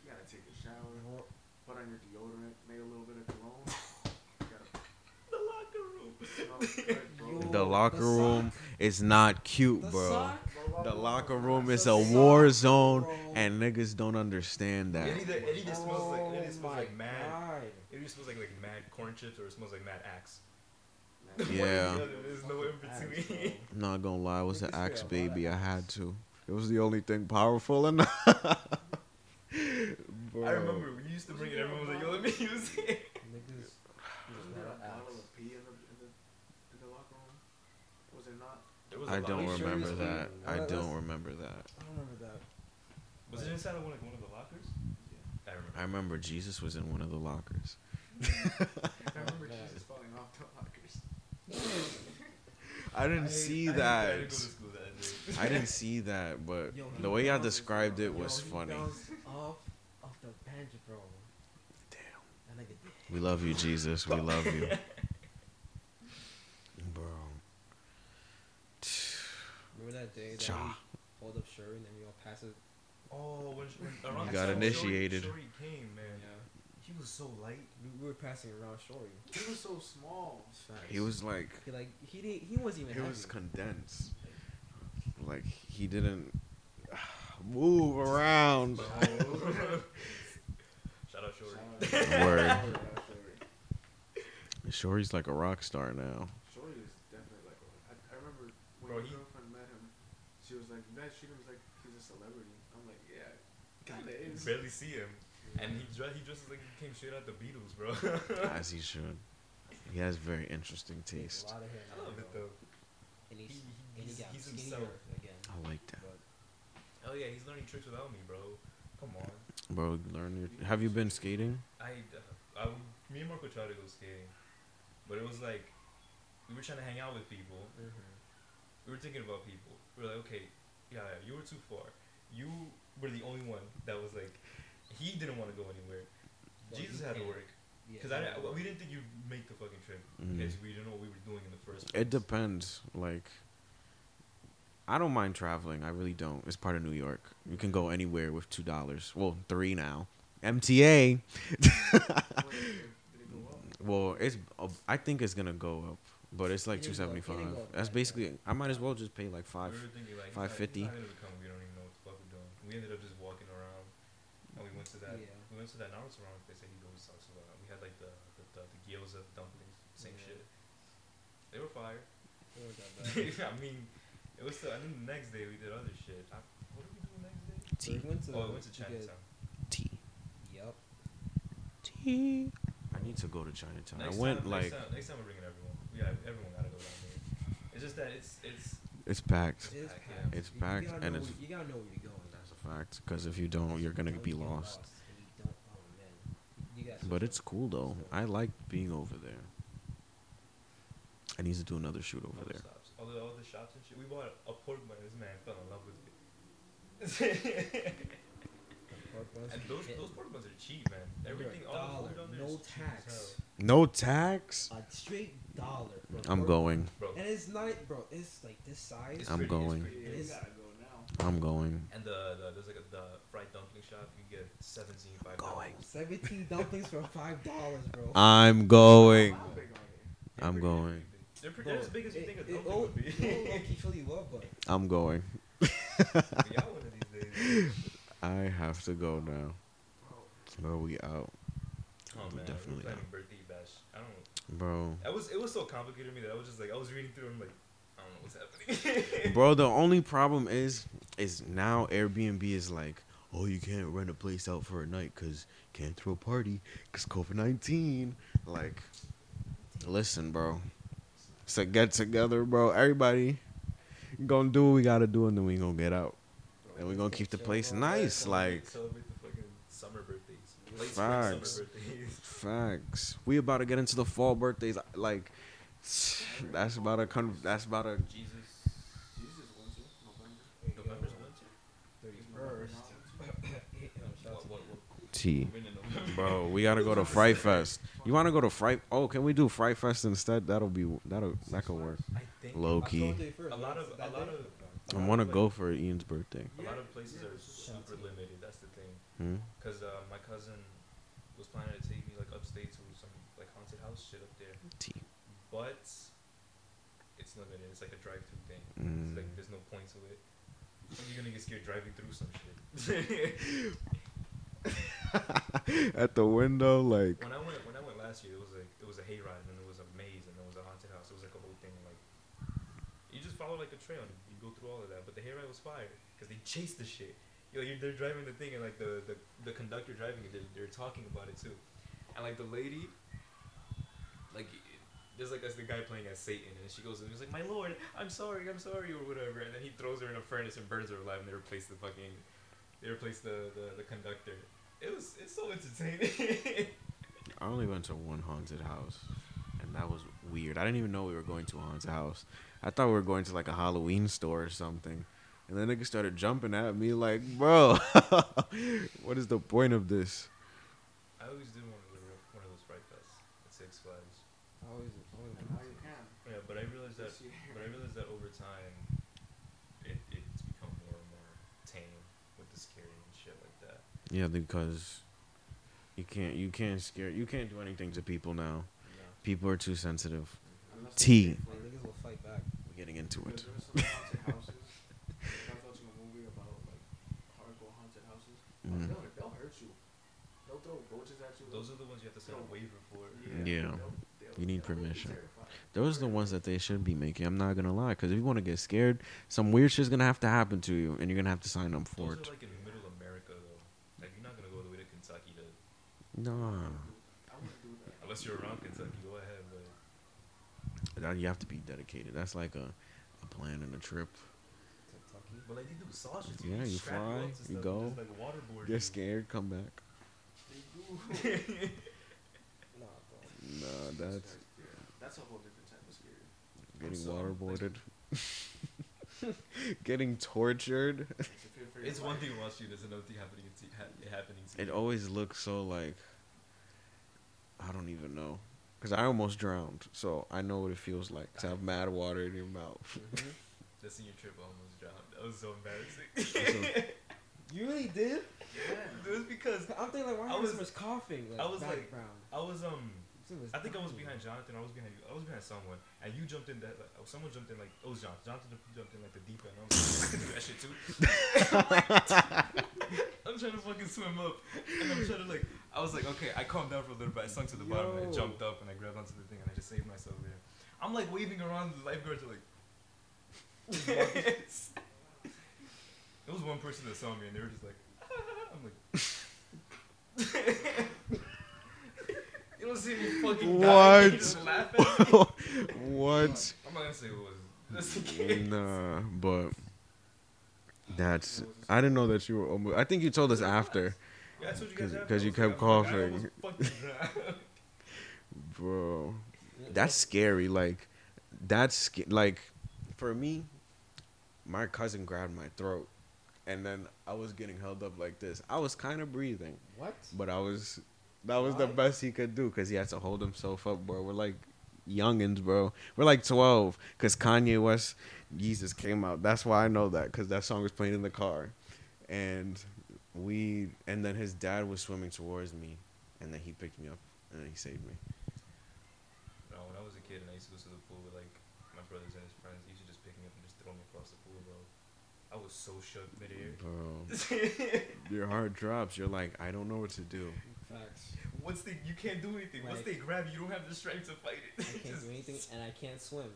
You gotta take a shower, Bro, put on your deodorant, make a little bit of cologne. You the locker room. good, the locker the room sock. is not cute, The bro. sock? The locker room is a war zone, and niggas don't understand that. It either it either smells like it either Oh smells like oh mad. It either smells like like mad corn chips or it smells like mad axe. Man, One or Yeah. There's no in between. I'm not gonna lie, it was an axe spray a lot of baby. I had to. It was the only thing powerful enough. Bro. I remember we used to bring it. Everyone was like, "Yo, let me use it." Niggas. Wasn't there a bottle of pee in the in the in the locker room? Was there not? There was a I don't remember sure that. I don't that's- remember that. I don't remember that. Was it inside of one, like one of the lockers? Yeah. I remember. I remember Jesus was in one of the lockers. I remember man. Jesus falling off the lockers. I didn't hate- see I that. I didn't go to that. I didn't see that, but Yo, the way I bounced- described it was he funny. bounced off off the bench, bro. Damn. We love you, Jesus. We love you. Bro. Remember that day that Cha. we hold up Shuri and then we all pass it. Oh, when, when around You got initiated. Shorty, Shorty came, man. Yeah. He was so light. We, we were passing around Shuri. He was so small. He was like, He like he didn't he wasn't even he heavy. was condensed. Like he didn't move around. Oh. Shout out Shorty. Shout Word. Shout. Shorty's like a rock star now. Shorty is definitely like. I, I remember when Bro, my he- girlfriend met him, she was like, "That she was like he's a celebrity." I'm like, "Yeah, kinda You is." barely see him, and he dre- he dresses like he came straight out the Beatles, bro. As he should. He has very interesting taste. A lot of hair. I love it though. And he's, He- he- and he he's- got he's himself. again. I like that. But Oh yeah, he's learning tricks without me, bro. Come on. Bro, learn your. Have you been skating? I, uh, I, me and Marco tried to go skating, but it was like we were trying to hang out with people. mm-hmm. We were thinking about people. We were like, okay, yeah, yeah, you were too far. You were the only one that was like, he didn't want to go anywhere. Well, Jesus had to can't. work yeah, because I we didn't think you'd make the fucking trip Mhm. because we didn't know what we were doing in the first place. It depends. Like, I don't mind traveling. I really don't. It's part of New York. You can go anywhere with two dollars. Well, three now. MTA. Wait, did, did it go up? Well, it's. uh, I think it's gonna go up. but it's like It two didn't go- seventy it didn't five. go That's basically. I might as well just pay like five. We were like 550. He's not gonna come. We don't even know what the fuck we're doing. We ended up just walking around, and we went to that. Yeah. We went to that Naruto ramen place that he always talks about. We had like the the, the, the gyoza dumplings, same Yeah. shit. They were fire. It wasn't that bad. I mean, it was. Still, I think the next day we did other shit. I, what did we do the next day? So we went to oh, we went to to Chinatown. Tea. Yep. Tea. I need to go to Chinatown. Next I went time, like next time, next time we're bringing everyone. Yeah, everyone gotta go down there. It's just that it's it's it's packed. It is packed, packed. yeah. It's You- packed you gotta and it's- you gotta know where you're going. That's a fact. Because if you don't, you're gonna be lost. and you don't- man. You gotta But it's cool though. I like being over there. I need to do another shoot over there. Stops, all the all the shops and shit. We bought a pork bun. This man fell in love with it. Pork buns and those those pork buns are cheap, man. Everything, all the dollar, food down there no is cheap as tax. No tax. A straight dollar. For I'm pork- going. bro. And it's not, bro. It's like this size. It's I'm pretty, going. It's pretty, Yeah, It you gotta go now. I'm going. and the, the there's like a the fried dumpling shop. You get seventeen five Going. dollars. Seventeen dumplings for five dollars, bro. I'm going. How big are they? They're I'm going. They're, pretty big. they're, pretty, they're as big as you it- think a it- dumpling would be. It'll low-key fill you up, but I'm going. Y'all one of these days. I have to go now. Bro, we out, Oh We man, definitely we're planning are. birthday bash. I don't know. bro? That was it was so complicated to me that I was just like I was reading through and like I don't know what's happening. Bro, the only problem is, is now Airbnb is like, oh, you can't rent a place out for a night because can't throw a party because COVID nineteen. Like, listen, bro. It's a get together, bro. Everybody gonna do what we gotta do, and then we gonna get out, and we gonna keep the place nice. Like, celebrate the fucking summer birthdays. Late Facts. facts. We about to get into the fall birthdays. Like, that's about a con- That's about a Jesus. Jesus Bro, we gotta go to Fright Fest. You wanna go to Fright? Oh, can we do Fright Fest instead? That'll be that'll that could work. Low key. a lot of a lot of I wanna go for Ian's birthday. a lot of places are super limited. That's the thing. Hmm? Cause uh, my cousin was planning to take me like upstate to some like haunted house shit up there, Tea. but it's limited. It's like a drive-through thing. Mm. It's like there's no point to it. You're gonna get scared driving through some shit. At the window, like when I went when I went last year, it was like it was a hayride and then it was a maze and there was a haunted house. It was like a whole thing. Like you just follow like a trail and you go through all of that. But the hayride was fire because they chased the shit. You know, you're, they're driving the thing and like the the, the conductor driving it, they're, they're talking about it too. And like the lady, like there's like that's the guy playing as Satan and she goes and he's like, "My lord, I'm sorry, I'm sorry," or whatever. And then he throws her in a furnace and burns her alive and they replace the fucking, they replaced the the, the conductor. It was it's so entertaining. I only went to one haunted house, and that was weird. I didn't even know we were going to a haunted house. I thought we were going to like a Halloween store or something. And then niggas started jumping at me like, bro, what is the point of this? I always did one of the one of those Fright Fests at Six Flags. I always, always And now you can. Yeah, but I realized that This year. but I realized that over time, it it's become more and more tame with the scary and shit like that. Yeah, because you can't you can't scare you can't do anything to people now. People are too sensitive. Unless Tea. Like, niggas will fight back. We're getting into it. there were some haunted houses. I was watching a movie about like hardcore haunted houses. Like, Mm. They'll, they'll hurt you. They'll throw roaches at you. Those are the ones you have to send a waiver for. Yeah. they'll- they'll- You need permission. Those are the ones that they should be making. I'm not gonna lie, because if you want to get scared, some weird shit's gonna have to happen to you, and you're gonna have to sign up for Those it. are like in middle America though. Like you're not gonna go all the way to Kentucky to Nah, I wouldn't do that. unless you're around Kentucky. Go ahead, but you have to be dedicated. That's like a, a plan and a trip. Kentucky. but like they do sausages. Yeah, you strap fly, you stuff go, like waterboard you. Get scared, come back. They do. Nah, bro. Nah, that's that's a whole different type of scary. getting so- waterboarded. getting tortured. It's, a fear for your It's one thing watching. There's another thing happening to ha- happening It always looks so like I don't even know, cause I almost drowned, so I know what it feels like to have mad water in your mouth. Mhm. in your trip I almost drowned. That was so embarrassing. You really did? Yeah. it was because I'm thinking like, why I is was- coughing? Like, I was like- background. I was um Dude, it's I think I was behind Jonathan. I was behind you. I was behind someone, and you jumped in that. Like, oh, someone jumped in like oh, it was Jonathan. Jonathan jumped in like the deep end. I was like, I can do that shit too. I'm trying to fucking swim up, and I'm trying to like. I was like, okay, I calmed down for a little bit. I sunk to the bottom, and I jumped up, and I grabbed onto the thing, and I just saved myself there. I'm like waving around. The lifeguards are like. it was one person that saw me, and they were just like, I'm like. You don't see me fucking dying. What? just laugh at me. what? I'm not gonna say was. Just case. Nah, but that's. I didn't know that you were. Almost, I think you told us after, Yeah, I told you guys 'Cause- after. 'cause I you kept like, I'm like, I coughing. almost fucking drowned. bro. That's scary. Like, that's like, for me, my cousin grabbed my throat, and then I was getting held up like this. I was kind of breathing, What? but I was. That was the best he could do because he had to hold himself up, bro. We're like youngins, bro. We're like twelve because Kanye West, Jesus came out. That's why I know that because that song was playing in the car, and we and then his dad was swimming towards me, and then he picked me up and he saved me. No, when I was a kid and I used to go to the pool with like my brothers and his friends, they used to just pick me up and just throw me across the pool, bro. I was so shook midair. Bro, your heart drops. You're like, I don't know what to do. Facts. Once they, you can't do anything. Once they grab you, you don't have the strength to fight it. I can't Just- do anything, and I can't swim.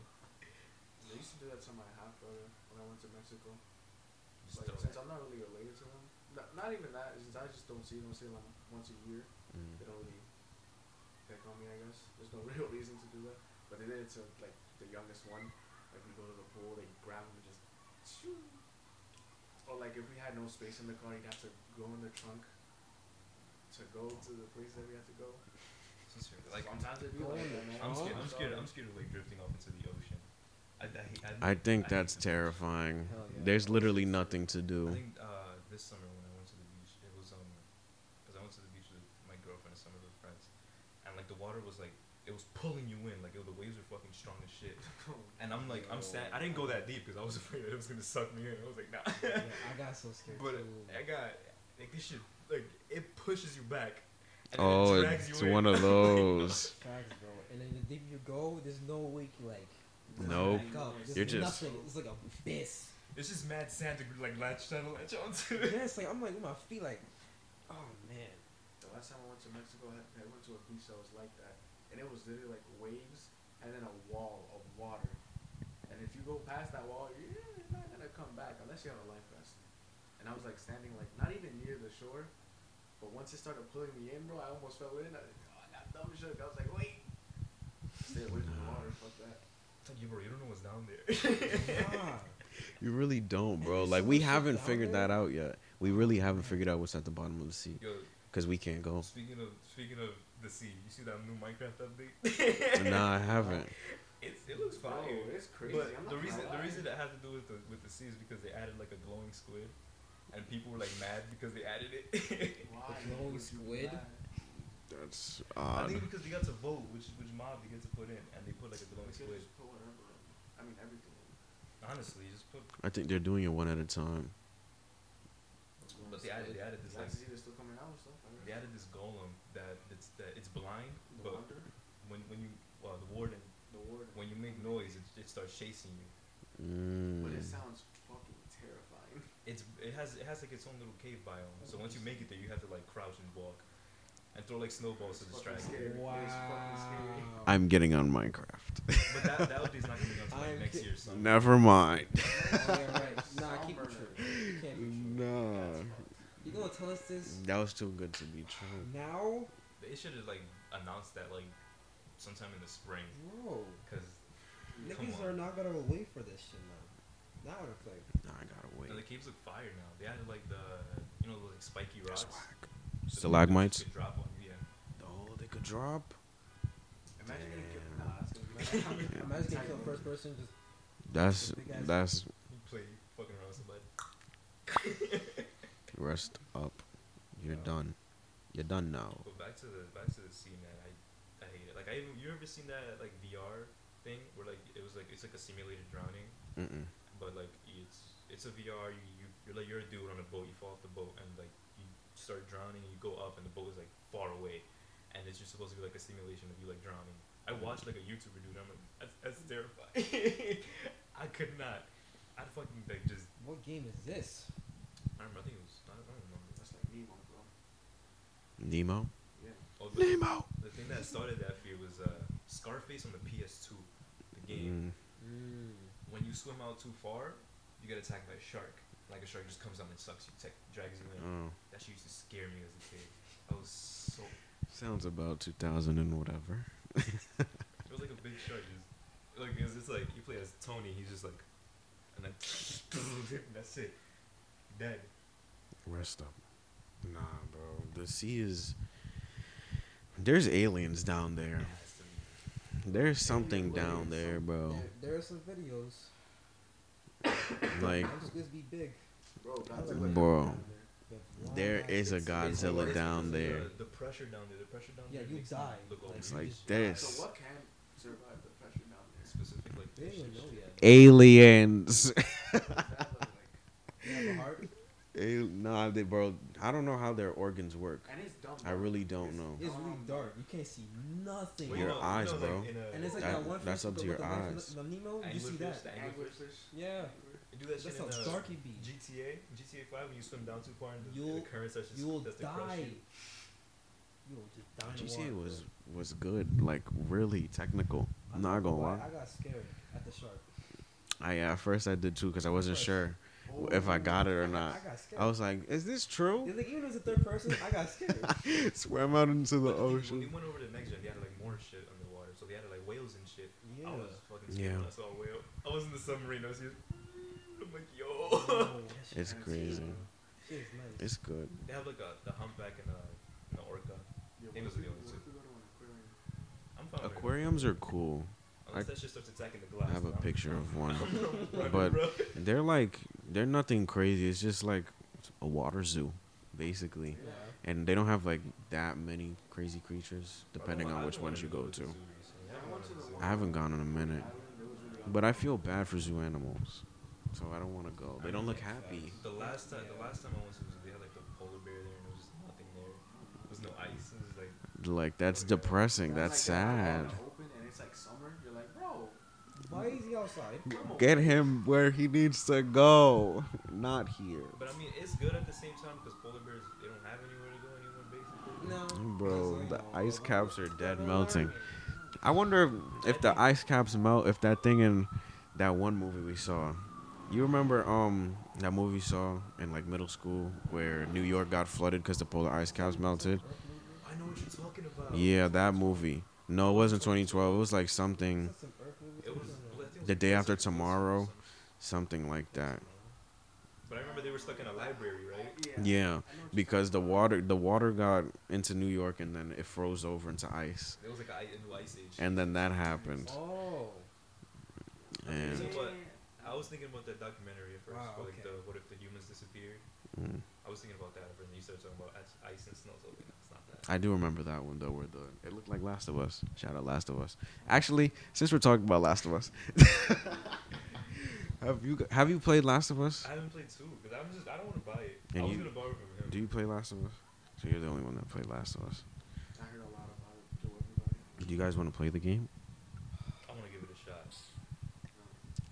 They used to do that to my half brother when I went to Mexico. Like, since. I'm not really related to them, not, not even that. Since I just don't see them, see them once a year. Mm. They don't really pick on me. I guess there's no real reason to do that. But they did it to like the youngest one. Like we go to the pool, they grab him and just. shoo. Or like if we had no space in the car, he'd have to go in the trunk to go to the place that we had to go. So. Like, sometimes it'd be like in that, the man. I'm scared. I'm scared. I'm scared of like drifting off into the ocean. I, I, hate- I think hate that's the terrifying. Yeah. There's literally nothing to I do. think uh, this summer when I went to the beach, it was um, because I went to the beach with my girlfriend and some of her friends, and like the water was like it was pulling you in, like it, the waves were fucking strong as shit. And I'm like, I'm stand. I didn't go that deep because I was afraid it was gonna suck me in. I was like, nah. yeah, I got so scared but too. I got like this shit, like it pushes you back. And Oh, it drags it's you in. one of those. Facts, bro. And then the deeper you go, there's no way you like. Nope. back up. There's You're just- nothing. It's like a abyss. It's just mad sand to like latch trying to latch onto. yeah, it's like I'm like with my feet like, oh man. The last time I went to Mexico, I, I went to a beach that was like that, and it was literally like waves and then a wall of water. And if you go past that wall, you're not gonna come back unless you have a life vest. And I was like standing like not even near the shore, but once it started pulling me in, bro, I almost fell in. I, oh, I got dumb shook. I was like, wait, stay away from the water. Fuck that. It's like, yo, bro, you don't know what's down there. Nah. You really don't, bro. Like we haven't figured there. that out yet. We really haven't figured out what's at the bottom of the sea because we can't go. speaking of speaking of the sea, you see that new Minecraft update? Nah, I haven't. It's, it looks fire. Bro, it's crazy. But the gonna reason the reason that had to do with the with the sea is because they added like a glowing squid, and people were like mad because they added it. Why glowing would you squid? That's odd. I think because they got to vote which which mob they get to put in, and they put like a glowing They could've squid. just put whatever. I mean everything. Honestly, just put. I think they're doing it one at a time. But they added they added this like That's still coming out or stuff. They added this golem that it's that it's blind, The but wonder, when when you well the warden the warden. when you make noise it, it starts chasing you. Mm. But it sounds fucking terrifying. It's it has it has like its own little cave biome. So once you make it there, you have to like crouch and walk, and throw like snowballs to It's distract fucking you. scary. Wow. It's fucking scary. I'm getting on Minecraft. But that that update's not coming out until like I'm next ki- year. So Never mind. Oh, yeah, right. Nah, keep it true. You can't be true. Nah, You gonna tell us this that was too good to be true. now, they should have like announced that like sometime in the spring, bro? cause Come Niggas are not gonna wait for this shit now. Now it's like, Nah, I gotta wait the caves look fire now. They added like the you know those like spiky rocks. Swag. so Stalagmites? You could drop on you, yeah. Oh, they could drop. Imagine getting killed. Damn. Nah, that's gonna be. imagine getting killed first person. Just That's Big that's You play fucking around with somebody. rest up. You're done. You're done now. But back to the back to the sea, man. I I hate it. Like I even you ever seen that like VR thing where like it was like it's like a simulated drowning, Mm-mm. But like it's it's a VR. You you you're like you're a dude on a boat. You fall off the boat and like you start drowning and you go up and the boat is like far away, and it's just supposed to be like a simulation of you like drowning. I watched like a YouTuber dude. I'm like, that's, that's terrifying. I could not. I'd fucking like just. What game is this? I remember. I think it was. I don't, I don't remember. That's like Nemo, bro. Nemo. Yeah. Oh, the, Nemo. the thing that started that fear was uh, Scarface on the PS2, the game. Mm. Mm. When you swim out too far, you get attacked by a shark. Like a shark just comes down and sucks you, tech, drags you in. Oh, That shit used to scare me as a kid. I was so. sounds about 2000 and whatever. It was like a big shark. Just like it's just like you play as Tony. He's just like, and then that's it, dead. Rest up. Nah, bro. The sea is. There's aliens down there. It has to be. There's something down there, bro. There, there are some videos. Like, I'm just be big. Bro, Bro. Godzilla Bro. down there. But There why? is a Godzilla it's- It's because down of there. The, the pressure down there. The pressure down Yeah, there. you die. Like. It's you like just this. So what can survive the pressure down there? specific like. They don't know yet. aliens. What does that look like? You have a heart? Al- nah, they, bro. I don't know how their organs work. And it's dumb. I really don't It's know. It's really dark. You can't see nothing. Well, Your you know- you eyes, know, bro. Like a, and it's like That- that, one that's fish up to your the eyes. the- the Nemo, you see Anglerfish, that. the anglerfish. Anglerfish. Yeah. You do that shit That's in how uh, dark it be. GTA, GTA Five, when you swim down too far and the, You'll- the current starts to, You'll starts to crush die. you. You'll just die GTA was was good, like really technical. I I'm not gonna lie. I got scared at the shark. I yeah, at first I did too because I wasn't sure if I got it or not. I got. I was like, "Is this true?" It's like even as a third person, I got scared. Swam out into the But when ocean. we went over to next gen, they had like more shit underwater. So they had like whales and shit. yeah. I was fucking scared Yeah. I saw a whale. I was in the submarine. I was just, I'm like, yo. Oh, It's crazy. Shit is nice. It's good. they have like a the humpback and a, and a orca. Yeah, It what was if the we- only two. if we go to an aquarium? I'm fine. with it. Aquariums are cool. Unless I- that shit starts attacking the glass. I have a picture of one. But- They're like they're nothing crazy. It's just like a water zoo, basically. Yeah. And they don't have like that many crazy creatures, depending on which ones you go to to. the zoo recently. Yeah, I went to the zoo. I haven't gone in a minute, Island, it was really but I feel bad for zoo animals, so I don't want to go. They don't look happy. The last time, the last time I went to the zoo, they had like the polar bear there, and there was nothing there. There was no ice. It was like Like that's depressing. That's like they're all out sad. in the Open and it's like summer. You're like, bro, Why is he outside? come on. Get him where he needs to go, not here. But I mean, it's good at the same time because polar bears they don't have anywhere to go anymore, basically. No. Bro, That's the like, ice caps are dead melting. I wonder if the ice caps melt. If that thing in that one movie we saw, you remember um that movie we saw in like middle school where New York got flooded because the polar ice caps melted. I know what you're talking about. Yeah, that movie. No, it wasn't 2012. It was like something, The Day After Pacific Ocean or Tomorrow. something. something like that. But I remember they were stuck in a library, right? Yeah. Yeah, I know what you're because the water the water got into New York and then it froze over into ice, It was like a, i- a new ice age. and then that happened. Oh. And You know what? I was thinking about that documentary at first, Wow, but like the what if the humans disappeared? mm, I was thinking about that, but then you started talking about ice, ice and snow. So like, it's not that. I do remember that one though, where the it looked like Last of Us. Shout out Last of Us. Actually, since we're talking about Last of Us, have you have you played Last of Us? I haven't played two because I'm just I don't want to buy it. And I was you- gonna borrow from him. Do you play Last of Us? So you're the only one that played Last of Us. I heard a lot about it. To everybody. Do you guys want to play the game? I want to give it a shot.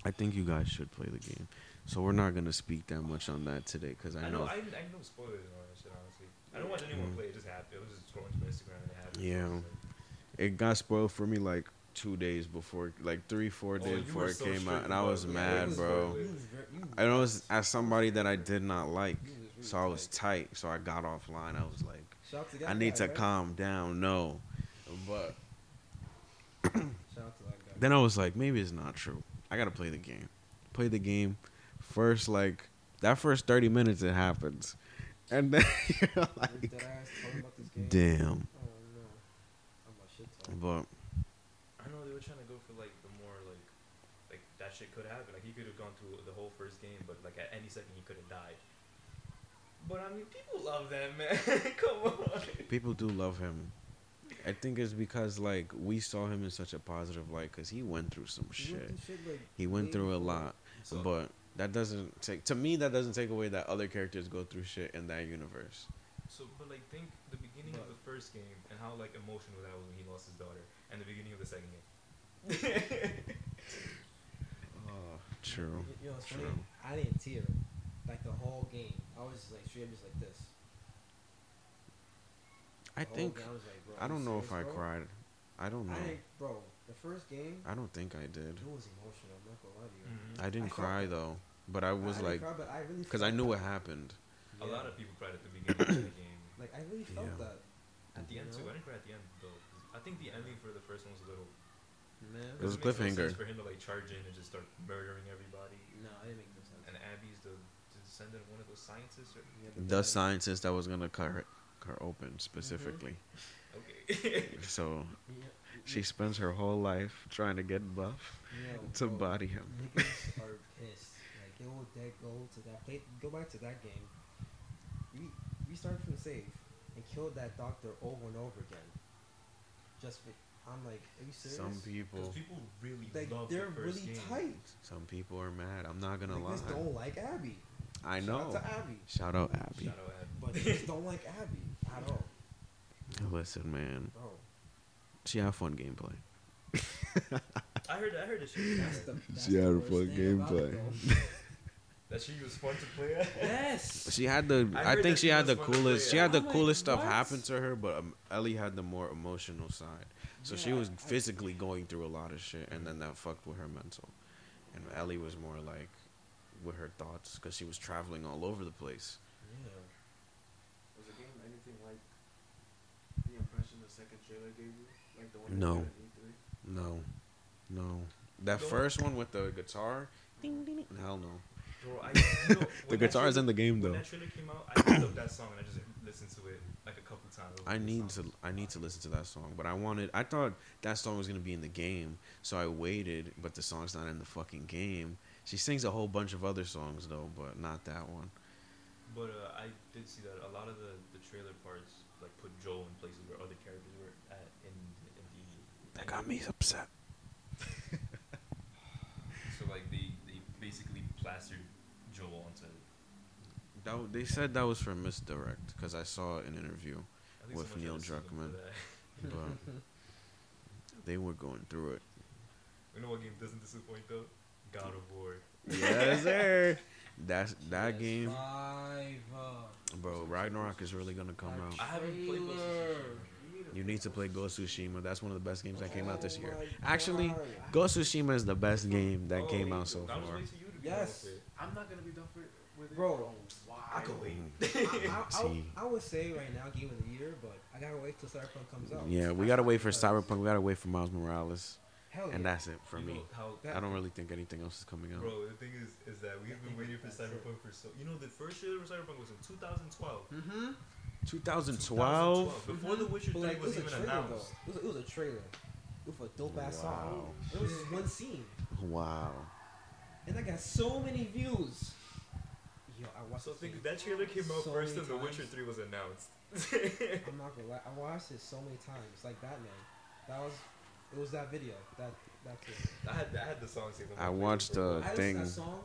I think you guys should play the game. So we're not gonna speak that much on that today, because I I know. know I, I know spoilers and all that shit. Honestly, I don't watch anyone Mm. play. It just happened. It was just scrolling through Instagram and it happened. Yeah. So it got spoiled for me like two days before, like three, four oh, days you before it so came out, and I was it. mad, was bro. spoiled. You was ver- you I was- as, as somebody that I did not like, really so I was tight. tight. So I got offline. I was like, to I need guy, to right? calm down. No, but Shout out to that guy. then I was like, maybe it's not true. I gotta play the game. Play the game. First, like that first thirty minutes, it happens, and then you're like, dead ass talking about this game. damn. Oh no. I'm about shit. But I know they were trying to go for like the more like like that shit could happen. Like he could have gone through the whole first game, but like at any second he could have died. But I mean, people love that man. Come on. people do love him. I think it's because like we saw him in such a positive light because he went through some He went shit. through shit, like, He went through a lot, So, but that doesn't take to me that doesn't take away that other characters go through shit in that universe. so but like think the beginning beginning of the first game and how like emotional that was when he lost his daughter, and the beginning of the second game. Oh, true. You, you know, it's funny. True. I didn't tear like the whole game. I was like straight up just like this. I The think game, I was like, bro, I don't know if I bro? cried. I don't know. didn't, bro. The first game, I don't think I did. it was emotional. I'm not gonna lie to you. Mhm. I didn't I cry that. though, but I was didn't like, cry, but I really because I knew what happened. A lot of people cried at the beginning of the game. Like I really felt Yeah. that. At the You end too. I didn't cry at the end though. 'cause I think the ending for the first one was a little. Man. It was doesn't make no cliffhanger. sense for him to like charge in and just start murdering everybody. No, it didn't make no sense. And Abby's the, the descendant of one of those scientists. Or, Yeah, The guy- scientist that was gonna cut her, her open specifically. okay. So Yeah, she spends her whole life trying to get buff yeah, to bro, body him. Niggas are pissed. Like they will dead go to that play. Go back to that game. We we started from save and killed that doctor over and over again. Just for, I'm like, are you serious? Some people, people really like love they're the first really game. tight. some people are mad. I'm not gonna lie. Niggas don't like Abby. I Shout know. out to Abby, Shout out Abby. Shout out Abby. but niggas don't like Abby at all, Listen, man, bro. She had fun gameplay. I heard. I heard that she. That's the, that's She had a fun thing about it, gameplay. That she was fun to play at. yes. She had the. I I, think she she had the fun to coolest. She had the I'm like, coolest stuff what? happen to her, but um, Ellie had the more emotional side. So she was I- physically going through a lot of shit, and then that fucked with her mental. And Ellie was more like with her thoughts because she was traveling all over the place. Yeah. Was the game anything like the impression the second trailer gave you? Like the one No. you got at E3? No, no. That Don't- first one with the guitar, ding, ding, ding, hell no. Bro, I, you know, The guitar is in the game When though. that trailer came out, I up that song and I just listened to it like a couple times. I need to I need to listen to that song, but I wanted I thought that song was gonna be in the game, so I waited, but the song's not in the fucking game. She sings a whole bunch of other songs though, but not that one. But uh, I did see that a lot of the, the trailer parts like put Joel in places where other characters were at in in the. That got me upset. So like they they basically plastered Joel onto. That, w- they said that was for misdirect because I saw an interview, With Neil tried to sue them for Druckmann. but they were going through it. You know what game doesn't disappoint though? God of War. Yes, sir. That's that PS5, game, uh, bro. Ragnarok is really gonna come out. I haven't played Ghost of Tsushima. You need to play Ghost of Tsushima. That's one of the best games that came out this year. Actually, God. Ghost of Tsushima is the best game that came out so far. wait till you to be done Yes. I'm not gonna be done for, with it. Bro, for a while. I can wait. Mhm. I, I, I, I would say right now game of the year, but I gotta wait till Cyberpunk comes out. Yeah, we gotta wait for Cyberpunk. We gotta wait for Miles Morales, Hell yeah. and that's it for You me. know how I don't really think anything else is coming out. Bro, the thing is, is that we've been waiting for that's it. Cyberpunk for so. You know, the first trailer for Cyberpunk was in 2012. Mm-hmm. 2012. Before The Witcher 3 But like, it was, was a even trailer announced. though. It was, it was a trailer with a dope ass Wow. song. It was just one scene, Wow. and I got so many views. Yo, I watched. So think that trailer came out so first many and The Witcher 3 was announced. I'm not gonna lie. I watched it so many times, like Batman. That was, it was that video. That that trailer. I had I had the song saved. I watched, the a uh. I listened thing- to that song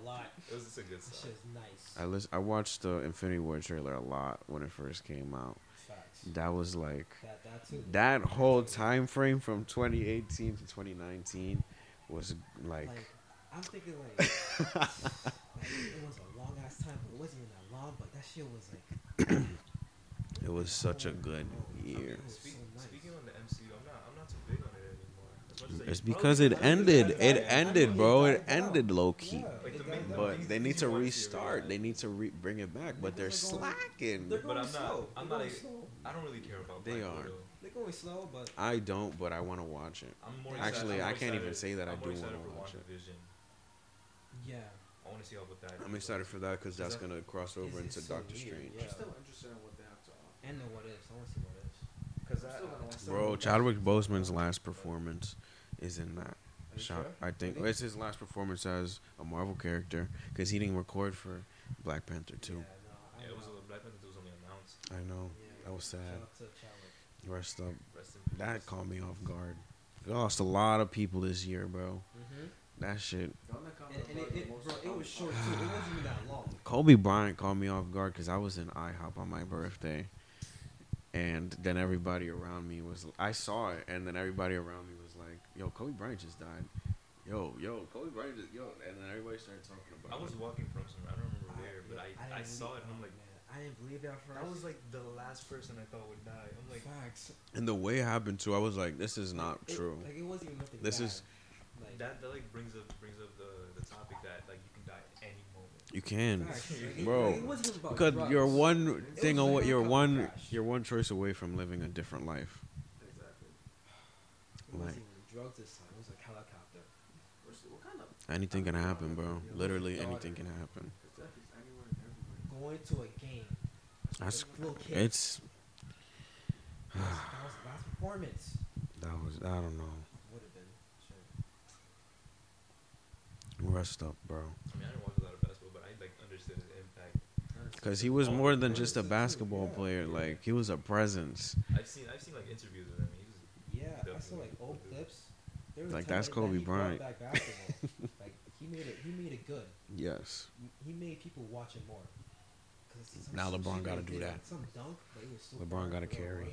a lot. It was just a good That song. shit's nice. I list, I watched the Infinity War trailer a lot when it first came out. Facts. That was like That that too. that whole time frame from 2018 to 2019 was like, Like, I'm thinking like, like it was a long ass time, but it wasn't even that long. But that shit was like. it was such a good Oh, year. Speak, so nice. Speaking on the MCU, I'm not I'm not too big on it anymore. As much as I It's because it ended. It ended, bro. It ended low key. Yeah, Like, it the died main- down. But they need to Things you wanna see restart. They need to re- bring it back. But they're Niggas are going- slacking. They're But going I'm not- slow. I'm not a- slow. I don't really care about They Black are. Widow. They're going slow, but I don't, but I want to watch it. I'm more Actually, excited, I'm I can't even say that I I'm more do excited wanna for watch it. WandaVision. yeah. I want to see how with that. I'm excited for that because that's that- gonna cross over into it's so Doctor Strange. yeah. I'm still interested in what they have to offer. And know what is. I want to see what is. Because I'm still gonna watch Bro, Chadwick Boseman's last performance is in that. Are Shot. I think Really? it's his last performance as a Marvel character because he didn't record for Black Panther Yeah, too. no, I Yeah, it was know. a, Black Panther was only announced. I know. Yeah, that was shout sad. out to Chadwick. Rest up. Rest in. That caught me off guard. We lost a lot of people this year, bro. Mm-hmm. That shit. Don't that comment And, and it, the it, bro, it was short too. It wasn't even that long. Kobe Bryant caught me off guard because I was in IHOP on my birthday, and then everybody around me was. I saw it, and then everybody around me was like, "Yo, Kobe Bryant just died." Yo, yo, Kobe Bryant just yo, and then everybody started talking about. It. I was it. walking from somewhere. I don't remember where, but I, I, didn't saw it. and I'm like, man, I didn't believe that first. that was like the last person I thought would die. I'm like, facts. And the way it happened too, I was like, "This is not It- true." Like it wasn't even nothing. This bad. is- like that that like brings up brings up the the topic that like you can die at any moment. You can, facts. Like, it- bro. it wasn't about because drugs. you're one It thing was on like what you're one crash. you're one choice away from living a different life. Exactly. It like- wasn't even drugs this time. It was like helicopter. What kind of Anything can happen, bro. Literally anything can happen. Because death and everywhere. Going to a game. That's little it's that was the last performance. that was I don't know. Would have been. Sure. Rest up, bro. I mean, I didn't watch a lot of basketball, but I like understood his impact. Because he was more than just a basketball yeah. player. Like he was a presence. I've seen I've seen like interviews with him. He was Yeah, I saw like old clips. They were Like, telling that's that Kobe he brought Bryant. Back like he made it. He made it good. Yes. He made people watch it more. Now LeBron gotta do that. Some dunk, but it was so LeBron gotta for what it carry.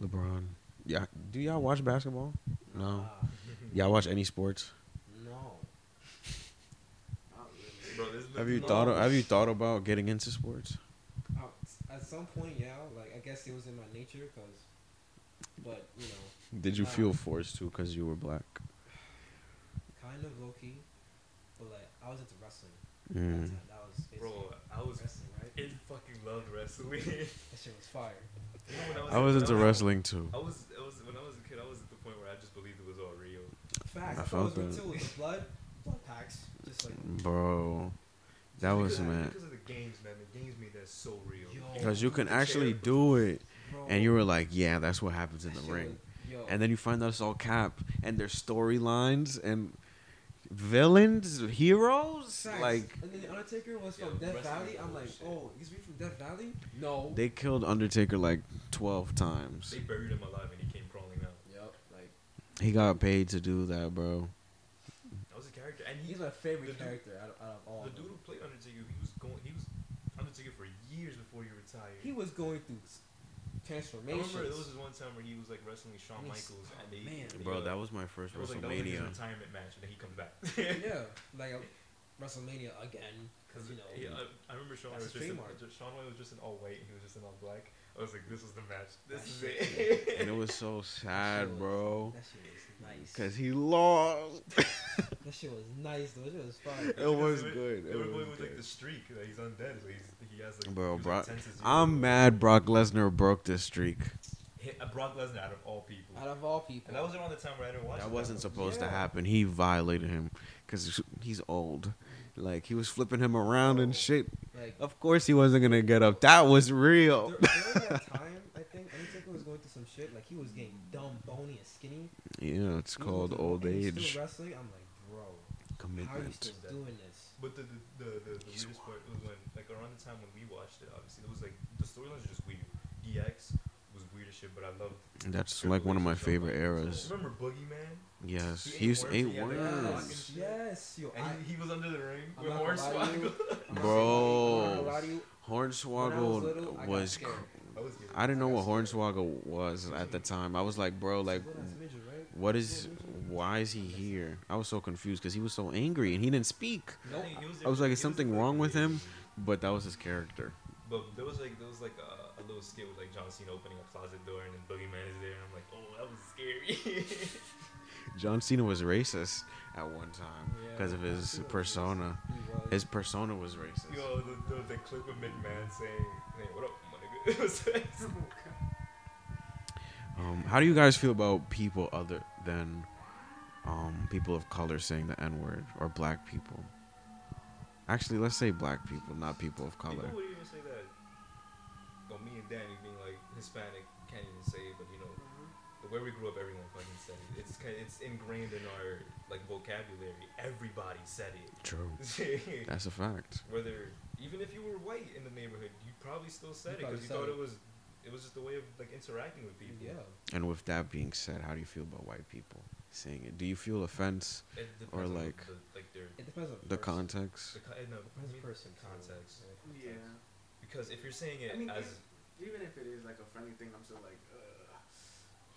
was. LeBron. Yeah. Do y'all watch basketball? No. nah, Y'all watch any sports? no. Really. bro. Have you No. thought? Of, have you thought about getting into sports? Uh, At some point, yeah. Like I guess it was in my nature, cause. But you know, Did you Nah. feel forced to because you were black? kind of low key, but like I was into wrestling. At Mm. the time. That was bro. I was wrestling, right? I fucking loved wrestling. That shit was fire. You know, when I was when into I wrestling too. I was, I was when I was a kid. I was at the point where I just believed it was all real. Facts. I I felt it that. too. With blood, blood packs, just like Bro, that Just was because, mad. Because of the games, man. The games made that so real. Yo. Because you can The chair actually do it, bro. And you were like, "Yeah, that's what happens in the shit ring." was- yo. And then you find out it's all cap, and there's storylines and villains, heroes. Facts. Like and then the Undertaker was Yeah, from Death Valley. I'm like, bullshit. oh, he's from Death Valley? No. they killed Undertaker like twelve times. They buried him alive and he came crawling out. Yep. Like He got paid to do that, bro. That was a character, and he, he's my favorite the dude- character out of, out of all. the dude who played Undertaker, he was going, he was Undertaker for years before he retired. He was going through s- I transformations. remember there was this one time where he was like wrestling Shawn And he's- Michaels, and oh, they, man. they, Bro, uh, that was my first it was like, that was his retirement match, and then he comes back. yeah, like uh, WrestleMania again, because you know. yeah, I, I remember Shawn That's was just in, Shawn White was just in all white, and he was just in all black. I was like, this is the match. This That is shit- it. and it was so sad, was- bro. That shit was nice. Cause he lost. that shit was nice though. That shit was fire. It was Because good. It Everybody was was like the streak that he's undead, so he's, he has like. Bro, he was, Brock- like, 10 to 0. I'm mad. Brock Lesnar broke this streak. Hit, uh, Brock Lesnar out of all people. Out of all people. And that was around the time where I didn't watch. That wasn't much. supposed to happen. He violated him because he's old. Like he was flipping him around and Oh. shit. like Of course he wasn't gonna get up. That was real. dur- during that time, I think Undertaker was going through some shit. Like he was getting dumb, bony, and skinny. Yeah, it's He called going through- old and he's age. Still wrestling. I'm like, bro, commitment. how are you still doing this? But the the the, the, the He's weirdest part was when like around the time when we watched it. Obviously, it was like the storylines are just weird. DX was weird as shit, but I loved. That's like one of my favorite Michaels. eras. Remember Boogeyman? Yes, He ate he used worms, eight he had worms. fucking Yes, yes, yo. And I, he, he was under the ring I'm with not gonna lie to Hornswoggle. you. I'm not Bro. gonna lie to you. When I was Hornswoggle little, was. I was good. I didn't know I what. Hornswoggle was at the time. I was like, bro, like, Little ass midget, right? what Little is? midget? Why is he here? I was so confused because he was so angry and he didn't speak. Nope. I was like, is something wrong with him? But that was his character. But there was like there was like a, a little skit with like John Cena opening a closet door and then Boogeyman is there and I'm like, oh, that was scary. John Cena was racist at one time Yeah, because of his Cena persona. Was. His persona was racist. Yo, the, the, the clip of McMahon saying, "Hey, what up, my nigga?" It was like- Um, how do you guys feel about people other than um, people of color saying the N word or black people? Actually, let's say black people, not people of color. People would even say that. Well, me and Danny being like Hispanic can't even say it, but you know, the way we grew up, everyone fucking said it. It's ingrained in our like vocabulary. Everybody said it. True. That's a fact. Whether even if you were white in the neighborhood, you probably still said You it because you thought said it was it was just a way of like interacting with people. Yeah. And with that being said, how do you feel about white people saying it? Do you feel offense? It depends Or on like the, like their It depends on The person. context? the, co- no, I Depends mean, person context. Yeah, Yeah. Because if you're saying it I mean, as even if it is like a friendly thing, I'm still like, uh, should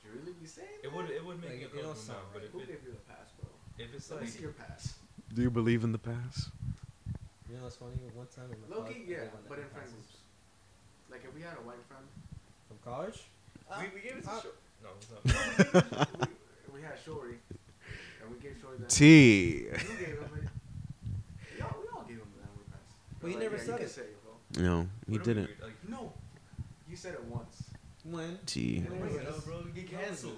you really be saying It would it would make Like, me it don't uncomfortable now, sound but right. if Who it gave you the pass, bro? if it's Let me like see your pass. Do you believe in the pass? You know what's funny? One time in my Low college, yeah, gave but in friend passes. groups. Like if we had a white friend, From college? we, we gave it to uh, Shor- No, it's not. we, we had Shorty, and we gave Shorty that. T. You gave him it. We all, we all gave him that N-word pass. But he We're never yeah, said it. Say it, bro. No, he What do we didn't. Like, No, you said it once. When? T. When bring was it this? up, bro. We get When was canceled.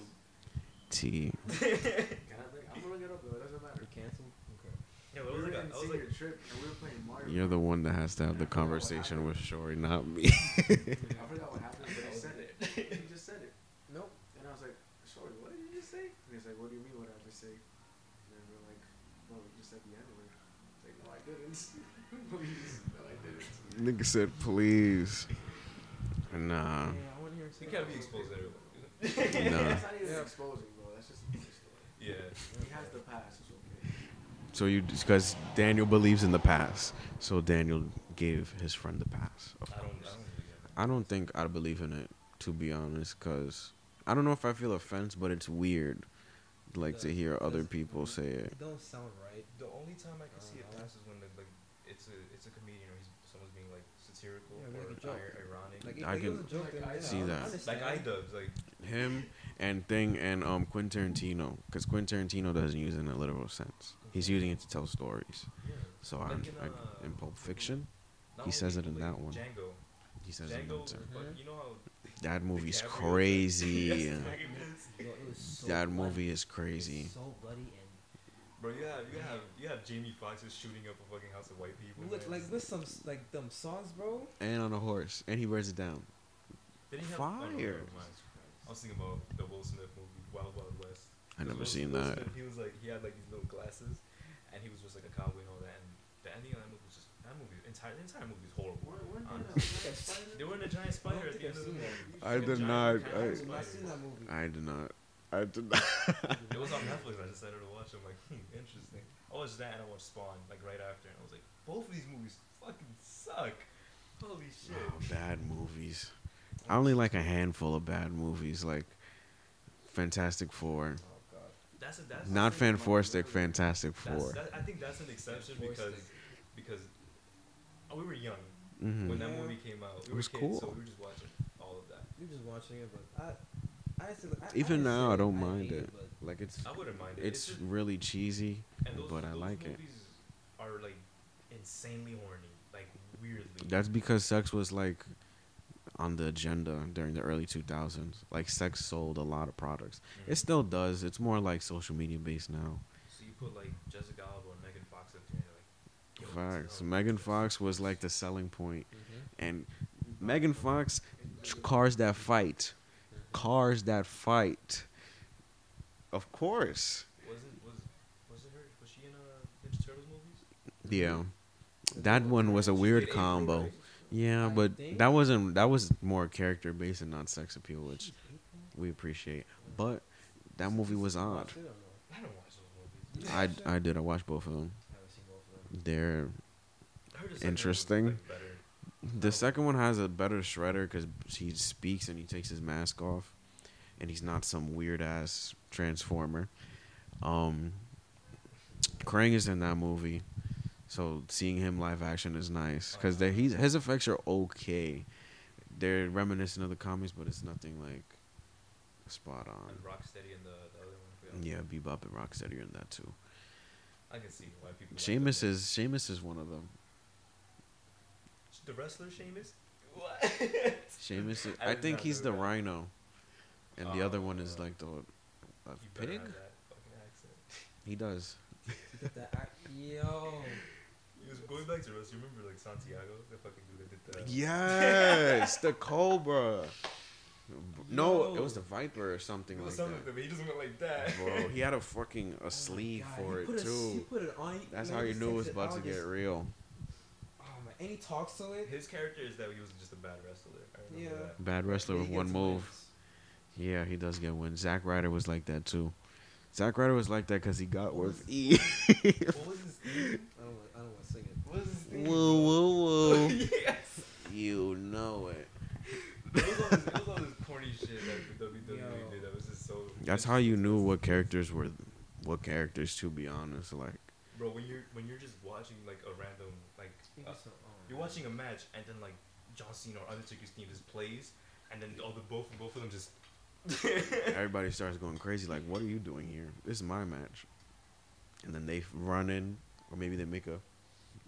T. Can I bring? I'm gonna look up though. It doesn't matter. You canceled? Okay. Yeah, we but it was were like, a, in I was senior like, trip and we were playing Mario. You're the one that has to have the conversation with Shori, not me. I forgot what happened, but he said it. He just said it. Nope. And I was like, Shorty, what did you just say? And he's like, what do you mean what did I just say? And we are like, well, you just said the N-word. It's like, no, I didn't. Please, no, I didn't. Nigga said, please. Nah. Yeah, I want to can't be exposed everywhere. Nah. That's not even Yeah. exposing, bro. That's just a story. Yeah. He has the pass. It's okay. So you, because Daniel believes in the pass, so Daniel gave his friend the pass. Of I don't. I course. don't really get it. I don't think I believe in it, to be honest, because I don't know if I feel offense, but it's weird, like to hear other people say it. It don't sound right. The only time I can see it Uh-huh. pass is when the, like it's a it's a comedian or he's someone's being like satirical Yeah, or ir- ironic. Like, I can joke, then, yeah, see that. understand. like iDubbbz, like Him and thing and um Quentin Tarantino, because Quentin Tarantino doesn't use it in a literal sense. He's using it to tell stories. yeah. So Like I'm, in, I, uh, in Pulp Fiction, he says it in like, that one. Django. he says it in that too. but you know That movie's crazy. Yes, Yo, it was so that bloody. movie is crazy. So bloody and Bro, you have you have you have Jamie Foxx just shooting up a fucking house of white people. with, man. like with some like them songs, bro. And on a horse, and he wears it down. Didn't he have, oh, no, Fire. I was thinking about the Will Smith movie, Wild Wild West. I never Will- seen Will that. Smith, he was like he had like these little glasses, and he was just like a cowboy and all that. And the ending of that movie was just that movie entire the entire movie is horrible. Weren't, weren't they Honestly. in a giant spider? They were in a giant spider I at don't the end of the I've movie. seen I A did not. giant I- didn't seen. I did not. I did not. It was on Netflix. I decided to watch. it. I'm like, hmm, interesting. I watched that and I watched Spawn like right after, and I was like, both of these movies fucking suck. Holy shit. Oh, bad movies. I only like a handful of bad movies, like Fantastic Four. Oh god. That's a, that's Not that's, Fantastic, Fantastic that's, Four. that, I think that's an exception because because oh, we were young hmm when that Yeah. movie came out. We It were was kids, cool. so we were just watching all of that. You're just watching it, but I, I, actually, I Even I now, I don't mind hate it. but Like it's I wouldn't mind it. it's just, really cheesy, and those, but I like it. movies are like insanely horny, like weirdly. That's because sex was like on the agenda during the early 2000s. Like sex sold a lot of products. Mhm. It still does. It's more like social media based now. So you put like Jessica Alba and Megan Fox up there, and like, yo, Facts. Megan. Fox was like the selling point, Mhm. and Megan Fox t- cars that fight, cars that fight. Of course. Was it was was it her? Was she in uh, Ninja Turtles movies? Yeah. That one was a weird combo. Yeah, but that wasn't that was more character based and not sex appeal, which we appreciate. But that movie was odd. Watched it or no? I don't watch those movies. You I, watched it? I did. I watched both of them. haven't seen both of them. They're I heard the second one was, Interesting. Like, the second one has a better shredder because he speaks and he takes his mask off, and he's not some weird ass transformer. Um, Krang is in that movie, so seeing him live action is nice because he's his effects are okay. They're reminiscent of the comics, but it's nothing like spot on. And Rocksteady and the, the other one. Yeah, Bebop and Rocksteady are in that too. I can see why people. like Sheamus them. is Sheamus is one of them. The wrestler Sheamus. What? Sheamus, is, I I think he's the that. Rhino, and the other one is Oh. like the a You pig. have that fucking accent. He does. You get that act- Yo. He was going back to wrestling. You remember like Santiago, the fucking dude that did the. Yes, the Cobra. No, it was the Viper or something It was like something, that. but he doesn't look like that. Bro, he had a fucking Oh a sleeve God, for he it put a s- He too. put it on. That's how you knew it was about to get just- real and he talks to it. His character is that he was just a bad wrestler. yeah. That. Bad wrestler with one move. Wins. Yeah, he does get wins. Zack Ryder was like that too. Zack Ryder was like that because he got worth. E. what was his name? I don't, I don't want to sing it. What was his name? Woo, woo, woo. yes. You know it. it, was this, corny shit that WWE did. That was just so. That's how you knew what characters were, what characters. To be honest, like. Bro, when you're when you're just watching like a random like uh, you're watching a match and then like John Cena or Undertaker's team just plays and then all the both both of them just everybody starts going crazy. Like, what are you doing here? This is my match. And then they run in, or maybe they make a,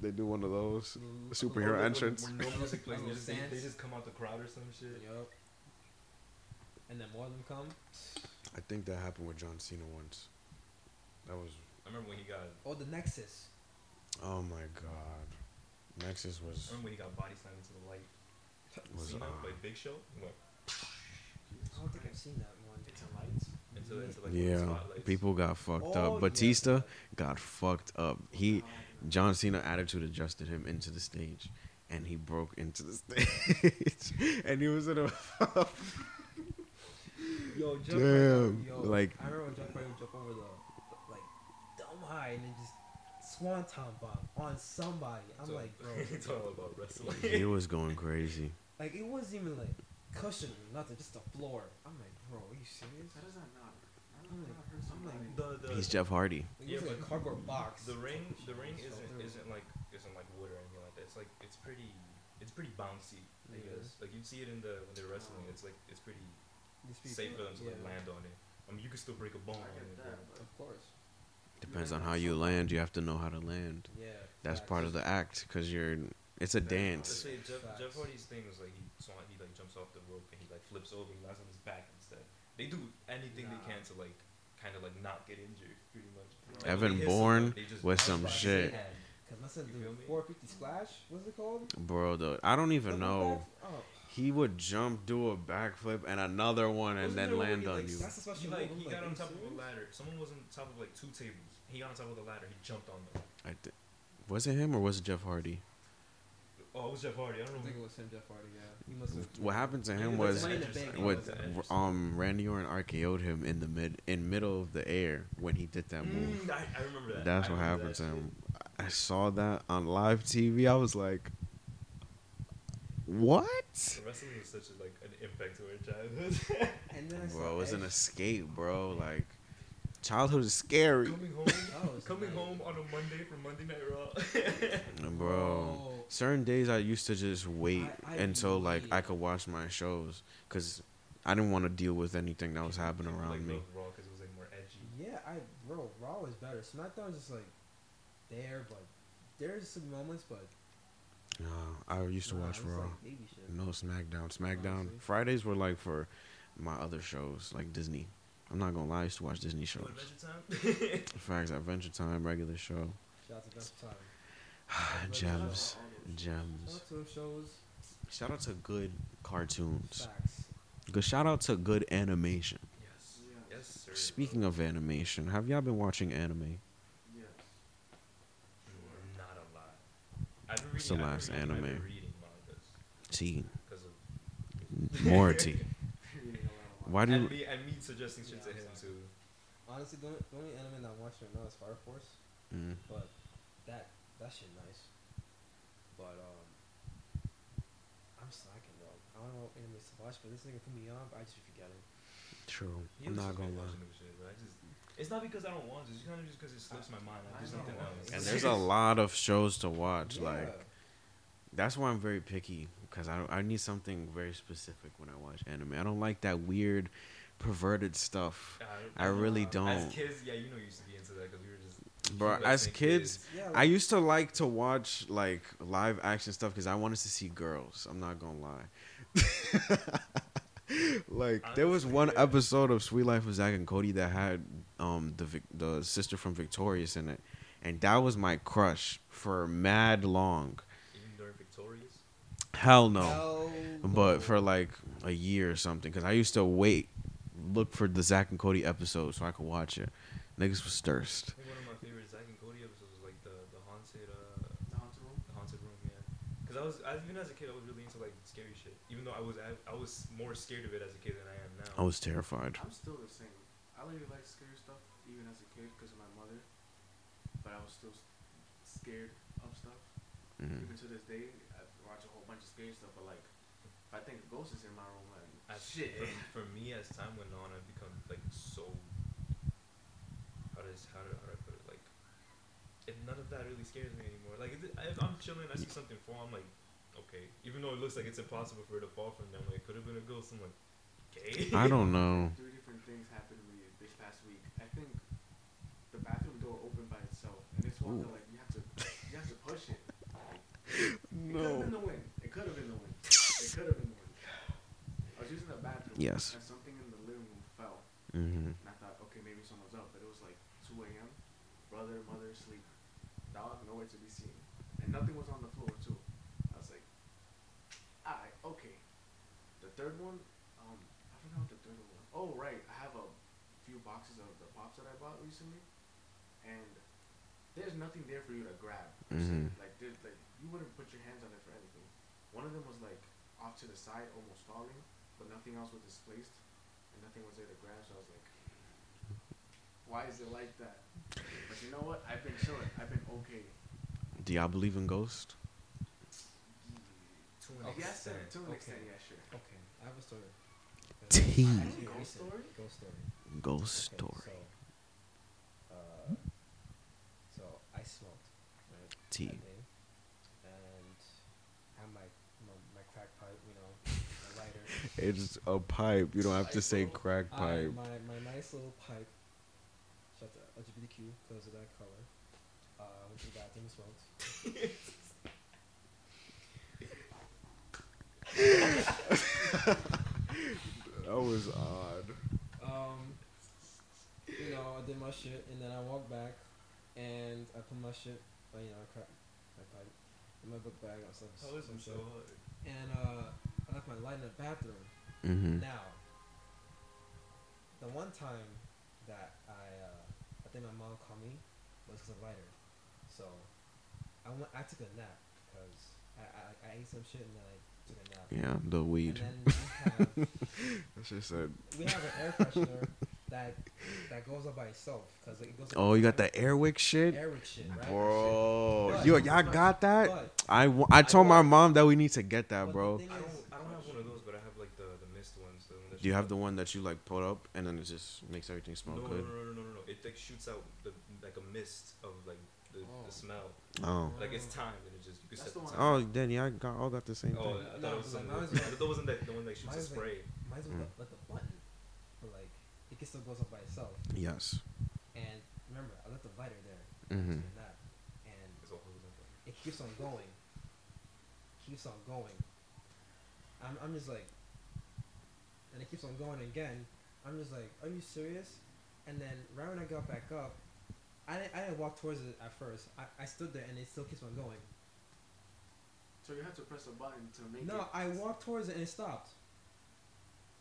they do one of those L- superhero Or when- entrance. When, when no music plays, they just, they, they just come out the crowd or some shit. Yup. And then more of them come. I think that happened with John Cena once. That was, I remember when he got Oh, the Nexus. oh my god. Nexus I was, remember when he got body slammed into the light. was Cena uh, by Big Show. He went I don't think I've seen that one. It's a lights. into, into like one of the yeah. People got fucked Oh, up. Batista yeah. got fucked up. He, John Cena attitude adjusted him into the stage, and he broke into the stage, and he was in a. Yo, jump Damn, Yo, like- I remember when Jeff Hardy would jump over the like dumb high and then just swanton bomb on somebody. I'm So- like, bro, it's all about wrestling. he was going crazy. like it wasn't even like cushion, nothing, just the floor. I'm like, bro, are you serious? How does that not? I'm like, hurt I'm like- somebody? the, the, He's Jeff Hardy. Like, Yeah, it like a but cardboard box. the ring the ring isn't oh. isn't like isn't like wood or anything like that. It's like it's pretty it's pretty bouncy. I Yeah. guess like you see it in the when they're wrestling. Oh. It's like it's pretty These people- safe for them to like land on it. I mean, you could still break a bone. I on get it, that, but- but Of course. Depends on how you land. You have to know how to land. Yeah. That's part of the act, cause you're. It's a dance. Let's dance. say Jeff, Jeff Facts. Hardy's thing was like he swan, he like jumps off the rope and he like flips over. He lands on his back instead. They do anything they can to like kind of like not get injured, pretty much. Like, Evan when they Bourne someone, just with some shit. Cause my son You do feel me? 450 splash. What's it called? Bro, though, I don't even know. Oh, He would jump, do a backflip, and another one, and then there one where land he, on like, you. that's a He like he got on top of a ladder. Someone was on top of like two tables. He got on top of the ladder. He jumped on them. I thi- was it him or was it Jeff Hardy? Oh, it was Jeff Hardy. I I don't know. think it was him, Jeff Hardy. Yeah, he must have. What happened to him was that's Money in the Anderson. Bank. I think with um Randy Orton RKO'd him in the mid in middle of the air when he did that move. Mm, I, I remember that. That's I what happened that to him. I saw that on live TV. I was like, "What, Wrestling was such a, like an impact to our childhood. And then I bro? It was an escape, bro. Like, childhood is scary, coming home, That coming nice. home on a Monday from Monday Night Raw. bro. Oh, Certain days I used to just wait I- I until like I could watch my shows because I didn't want to deal with anything that was happening around like, me. Raw because it was like more edgy. Yeah, I bro, Raw was better. SmackDown just like there, but there's some moments, but No, I used to nah, watch Raw. Like. No SmackDown. SmackDown. Honestly. Fridays were like for my other shows, like Disney. I'm not gonna lie, I used to watch Disney shows. Adventure Time. Facts, Adventure Time, regular show. Shout out to Best Time. Gems, Shout gems. out to shows. Shout out to good cartoons. Facts. Good shout out to good animation. yes. Yes. Yes, sir. Speaking of animation, have y'all been watching anime? Yes. Not a lot. I've What's the I've last reading, anime? reading mangas See, because of Morty. Reading a lot of Why do and you? me and me suggesting shit to him exactly. too. Honestly, the only, the only anime that I'm watching right now is Fire Force, Mm, but that that shit nice. But um, I'm slacking though. I don't know what animes to watch, but this nigga put me on, but I just be forgetting. true. He I'm not gonna lie. shit, I just it's not because I don't want to. It's kind of just because it slips my mind. I I do something else. And there's a lot of shows to watch. Yeah. Like that's why I'm very picky because I I need something very specific when I watch anime. I don't like that weird, perverted stuff. I really As don't. As kids, yeah, you know, you used to be into that because we were just. Bro, as kids, yeah. I used to like to watch like live action stuff because I wanted to see girls. I'm not gonna lie. like there was one yeah. episode of Suite Life of Zack and Cody that had um the the sister from Victorious in it, and that was my crush for mad long. even during Victorious. Hell no, Hell but no. for like a year or something because I used to wait, look for the Zack and Cody episode so I could watch it. Niggas was thirst. I think one of my favorite Zack and Cody episodes was like the the haunted uh The haunted room. the haunted room, yeah. Because I was I, even as a kid I was really into like scary shit. Even though I was I, I was more scared of it as a kid than I am now. I was terrified. I'm still the same. I really like scary stuff, even as a kid, because of my mother. But I was still scared of stuff. Mhm. Even to this day, I watch a whole bunch of scary stuff. But like, if If I think a ghost is in my room, like As shit. For, for me, as time went on, I've become like so. How does how do, how do I put it? Like, if none of that really scares me anymore. Like, if if I'm chilling, I see something fall, I'm like, okay. Even though it looks like it's impossible for it to fall from there, like, it could have been a ghost. I'm like, okay. I don't know. Three different things happened to me this past week. I think the bathroom door opened by itself, and it's one that like you have to you have to push it. It could have been the wind. It could have been the wind. It could have been the wind. I was using the bathroom. Yes. And something in the living room fell, Mm-hmm. and I thought, okay, maybe someone's up, but it was like 2 a.m. Brother, mother, sleep. Dog, nowhere to be seen, and nothing was on the floor too. I was like, alright, okay. The third one, um, I forgot what the third one was. Oh right, I have a few boxes of that I bought recently, and there's nothing there for you to grab. per se. Mhm. Like there's like you wouldn't put your hands on it for anything. One of them was like off to the side, almost falling, but nothing else was displaced, and nothing was there to grab. So I was like, why is it like that? But you know what? I've been chilling. I've been okay. Do y'all believe in ghosts? To an Yes, to, extent. to an Okay. extent, yeah, sure. Okay, I have a story. Tea. Actually, Ghost story? Ghost story. Ghost Okay, story. So, uh, so I smoked, right? Tea. and had my, my my crack pipe, you know, my lighter. It's a pipe. You don't have to say Pipe, crack I, pipe. my my nice little pipe. Shut the LGBTQ because of that color. Uh, the bathroom, smoked. That was odd. Um, you know, I did my shit, and then I walked back, and I put my shit, uh, you know, I cracked my pipe in my book bag or some, How is some it so hard? And uh, I left my light in the bathroom. Mm-hmm. Now, the one time that I, uh, I think my mom called me was because of lighter. So, I went, I took a nap because I, I, I ate some shit and then I took a nap. Yeah, the weed. And then we have That's just said. we have an air freshener that that goes up by itself because it goes. Oh, you got the Airwick shit, Airwick shit, right? bro. But- Yo, y'all got that? But, I, I told my mom that we need to get that, bro. The I don't, I don't have one of those, but I have like the the mist ones. The one that Do you have the one that you like put up and then it just makes everything smell no, good? No, no, no, no, no, no. It like shoots out the like a mist of like the, Oh. the smell. Oh. Like it's time, and it just you can set the the time. Oh, then yeah, I got all got the same Oh, thing. I No, thought it was like, something. mine's different. like- I thought it wasn't that the one that shoots a mine's like- spray. mine's Mm. with the, like the button, but like it can still goes up by itself. Yes. And remember, I left the lighter there. Mhm. took a and It's all hose up. it keeps on going. Keeps on going. I'm, I'm just like, and it keeps on going again. I'm just like, are you serious? And then right when I got back up, I didn't, I didn't walk towards it at first. I, I stood there and it still keeps on going. So you have to press a button to make it. No, I walked towards it and it stopped.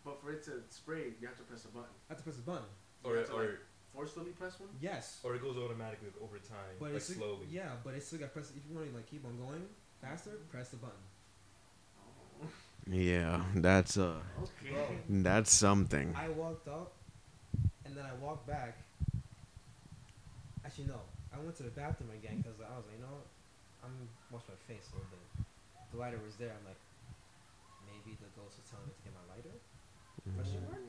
But for it to spray, you have to press a button. I had to press the button. You Or have to, or like, forcefully press one. Yes. or it goes automatically over time, But like it's slowly. Yeah, but it's still got press. If you want to like keep on going faster, press the button. Oh, Yeah, that's uh, okay. Bro. that's something. I walked up, and then I walked back. Actually, no. I went to the bathroom again because I was like, you know, what? I'm wash my face a little bit. The lighter was there. I'm like, maybe the ghost was telling me to get my lighter. Question mm-hmm. mark?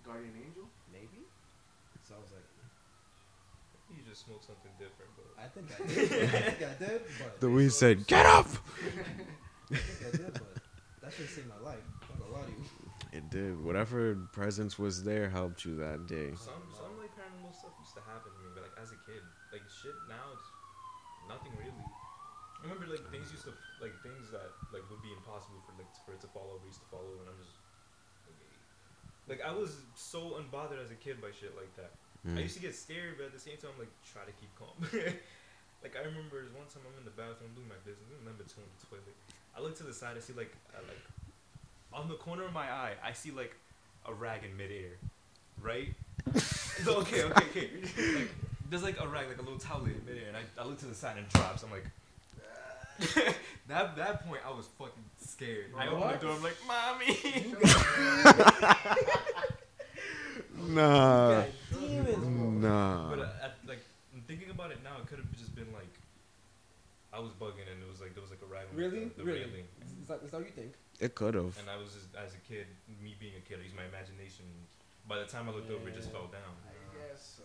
Guardian angel. Maybe. So I was like, You just smoke something different, bro. I think I did. I think I did, but The weed said, "Get up." I think I did, but that should save my life. I'm not gonna lie to you. It did. Whatever presence was there helped you that day. Some some like paranormal stuff used to happen to me, but like as a kid, like shit now it's nothing really. I remember like things used to like things that like would be impossible for like for it to fall over used to fall over, and I'm just like I was so unbothered as a kid by shit like that. I Mm. used to get scared, but at the same time, like try to keep calm. like I remember one time I'm in the bathroom doing my business, I'm in the toilet. I look to the side, I see like I, like on the corner of my eye, I see like a rag in midair, right? So, okay, okay, okay. Like, there's like a rag, like a little towel in midair, and I, I look to the side and it drops. I'm like. that that point I was fucking scared. I opened What? the door. I'm like, mommy. Nah, Yeah, nah. But uh, at, like I'm thinking about it now, it could have just been like I I was bugging and it was like there was like a railing. Really? The, the really? railing. Is that, is that what you think? It could have. And I was just as a kid, me being a kid, I used my imagination. By the time I looked over, it just fell down. I guess so.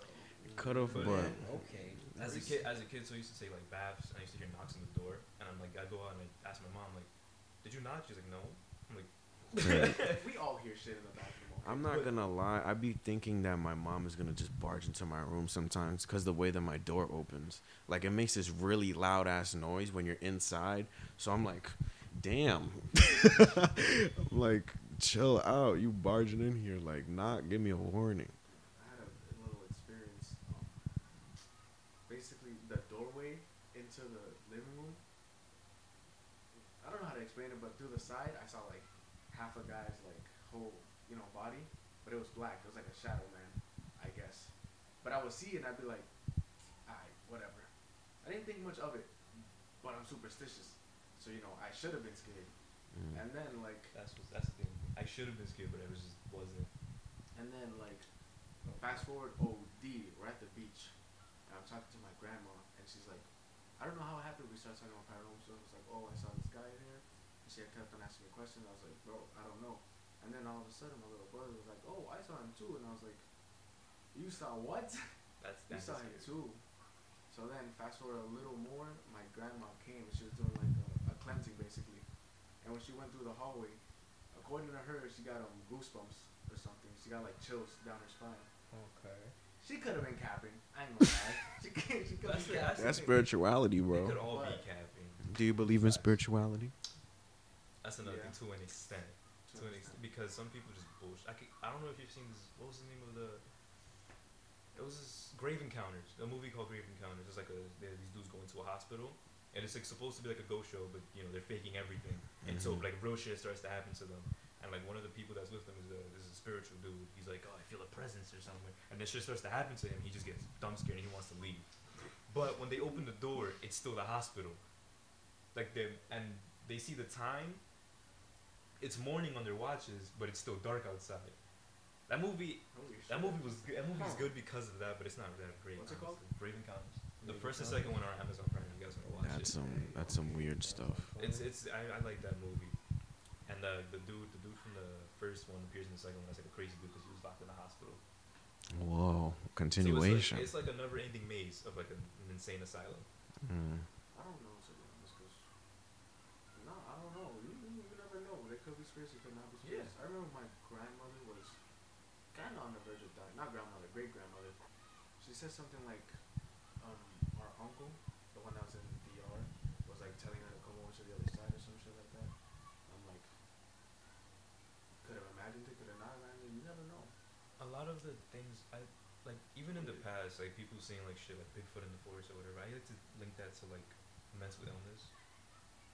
Could have, But- but Okay. As a kid, as a kid, so I used to say like baths, and I used to hear knocks on the door, and I'm like, I go out and I ask my mom like, "Did you knock?" She's like, "No." I'm like, we all hear shit in the bathroom. I'm not But- gonna lie. I'd be thinking that my mom is gonna just barge into my room sometimes because the way that my door opens, like it makes this really loud ass noise when you're inside. So I'm like, damn. I'm like, chill out. You barging in here, like, not give me a warning. I had a, a little experience. Um, basically, the doorway into the living room. I don't know how to explain it, but through the side, I saw like half a guy's like whole, you know, body, but it was black. It was like a shadow man, I guess. But I would see it and I'd be like, alright, whatever. I didn't think much of it, but I'm superstitious, so you know, I should have been scared. Mm. And then like that's what that's the thing. I should have been scared, but I was just wasn't. And then like, fast forward OD, we're at the beach, and I'm talking to my grandma, and she's like, I don't know how it happened. We started talking about paranormal stuff. It's like, oh, I saw this guy in here. And she kept on asking me questions. I was like, bro, I don't know. And then all of a sudden, my little brother was like, oh, I saw him too. And I was like, you saw what? That's you saw him too. So then, fast forward a little more, my grandma came. and She was doing like a, a cleansing basically. And when she went through the hallway, according to her, she got um goosebumps or something. She got like chills down her spine. Okay. She could have been capping. I ain't gonna lie. She could. She could That's be capping. That's spirituality, They bro. could all be capping. Do you believe in spirituality? That's another Yeah. thing to an extent. To an extent, because some people just bullshit. I, could, I don't know if you've seen this. What was the name of the? It was this Grave Encounters, a movie called Grave Encounters. It's like a these dudes go into a hospital, and it's like supposed to be like a ghost show, but you know they're faking everything, and so Mhm. like real shit starts to happen to them. And like one of the people that's with them is a is a spiritual dude. He's like, oh, I feel a presence or something, and this shit starts to happen to him. He just gets dumb scared and he wants to leave. But when they open the door, it's still the hospital. Like they and they see the time. It's morning on their watches, but it's still dark outside. That movie, Holy shit. that movie was good. That movie Huh. good because of that, but it's not that great. What's it called? honestly. Grave Encounters. The first and second one are on Amazon Prime. You guys wanna watch That's it? some that's some weird stuff. It's it's I, I like that movie, and the the dude the dude from the first one appears in the second one as like a crazy dude because he was locked in the hospital. Whoa, So continuation. it's, like, it's like a never-ending maze of like an, an insane asylum. Mm. I don't know to be honest, cause no, I don't know. You, you, you never know. There could be spirits, there could not be Yeah. I remember my grandmother was kind of on the verge of dying. Not grandmother, great grandmother. She said something like, um, our uncle, the one that was in the DR, was like telling her to come over to the other side or some shit like that. I'm like, could have imagined it, could have not imagined it. You never know. a lot of the things I like even in the past, like people saying like shit like Bigfoot in the forest or whatever. I like to link that to like mental illness,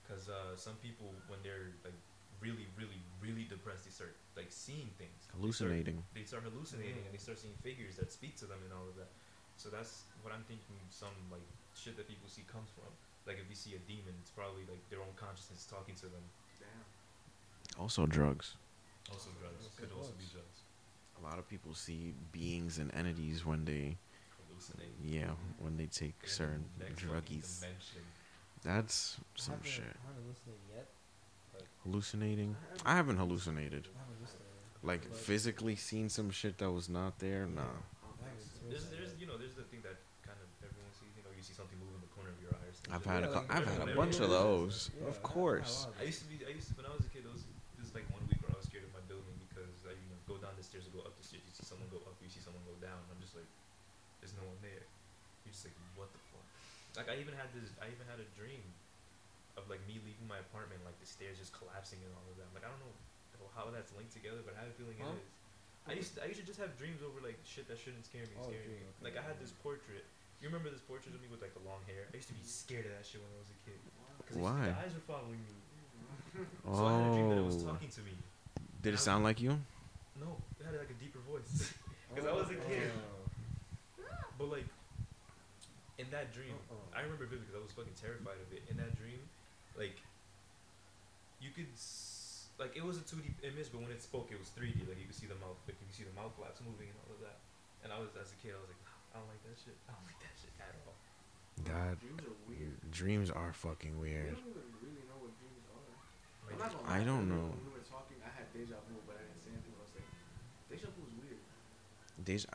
because uh, some people when they're like really, really, really depressed, they start like seeing things, They start- Hallucinating. They start, hallucinating and they start seeing figures that speak to them and all of that. So that's what I'm thinking. Some like shit that people see comes from. Like if they see a demon, it's probably like their own consciousness talking to them. Damn. Also drugs. Also drugs Also could also be drugs. drugs. A lot of people see beings and entities when they Hallucinate. yeah, when they take They're in the certain druggies. That's some haven't- shit. I haven't listened yet. Hallucinating. I I haven't hallucinated. I haven't listened. Like physically seen some shit that was not there. Nah. I don't I think haven't so. seen There's, there's, you know, there's the thing that kind of everyone sees. You know, you see something move in the corner of your eye. Or something. I've had a Yeah, cou- like, I've had a bunch of those. Yeah, I- I Of course. a lot I used to be. I used to, when I was a kid. There was this is like one week where I was scared of my building because I you know go down the stairs or go up the stairs. You see someone go up, you see someone go down. I'm just like, there's no one there. You're just like, what the fuck? Like I even had this. I even had a dream of like me leaving my apartment, like the stairs just collapsing and all of that. Like I don't know how that's linked together, but I have a feeling Huh? it is. I used to, I used to just have dreams over like shit that shouldn't scare me. Oh, scare me. okay. Like I had this portrait. You remember this portrait of me with like the long hair? I used to be scared of that shit when I was a kid. I used Why? The eyes were following me. So I had a dream that it was Oh. talking to me. Did it sound like you? No, it had like a deeper voice. 'Cause I was a oh. kid. But like, in that dream, Uh-uh. I remember vividly because I was fucking terrified of it. In that dream, like, you could, s- like, it was a 2D image, but when it spoke, it was 3D. Like, you could see the mouth, like, you could see the mouth flaps moving and all of that. And I was, as a kid, I was like, "Nah, I don't like that shit. I don't like that shit at all. That Dreams are weird. dreams are fucking We weird. don't even really know what dreams are. I'm not gonna I don't know. When we were talking, I had deja vu, but I didn't say anything. I was like, deja vu is weird. Deja,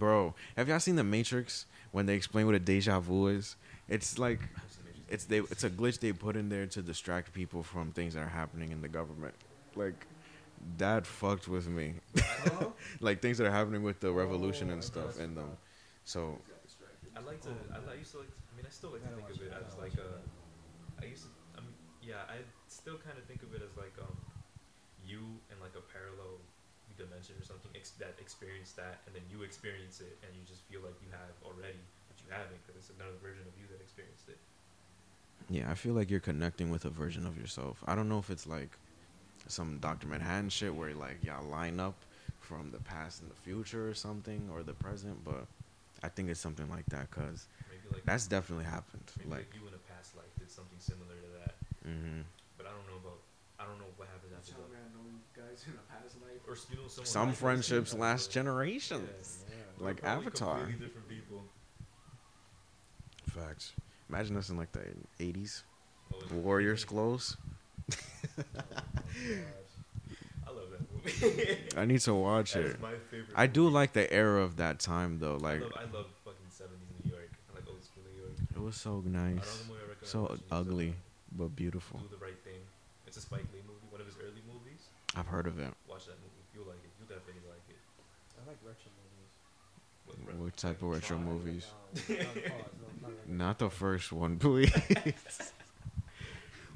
bro, have y'all seen the Matrix when they explain what a deja vu is? It's like it's they it's a glitch they put in there to distract people from things that are happening in the government. Like that fucked with me. Like things that are happening with the revolution Oh, and stuff in them. So. I like to. I, used to like. I mean, I still like to think of it, as like a. I used to. I mean, yeah. I still kind of think of it as like um, you and like a parallel dimension or something ex- that experienced that, and then you experience it, and you just feel like you have already, but you haven't because it's another version of you that experienced it. Yeah, I feel like you're connecting with a version of yourself. I don't know if it's like some Dr. Manhattan shit where like y'all line up from the past and the future or something or the present, but I think it's something like that cuz like that's definitely happened. maybe like, Like you in a past life did something similar to that, mhm. but I don't know about. I don't know what happens after tell me that. I know guys in a past life. Or you know someone some friendships last so- generations. yeah. we're Like Avatar. Completely different people. Facts. Imagine us in like the 80s. Oh, Warriors clothes. Oh. I love that movie. I need to watch That is it. my favorite. I do movie. like the era of that time though. Like I love, I love fucking seventies New York. I like old school New York. it was so I don't know nice. the movie So watching is, uh, ugly but beautiful. Do the right thing. It's a Spike Lee movie, one of his early movies. I've heard of it. Watch that movie. You'll like it. You'll definitely like it. I like retro movies. What, What type of retro Tron. movies? Not the pause, no, not right now. Not the first one, please.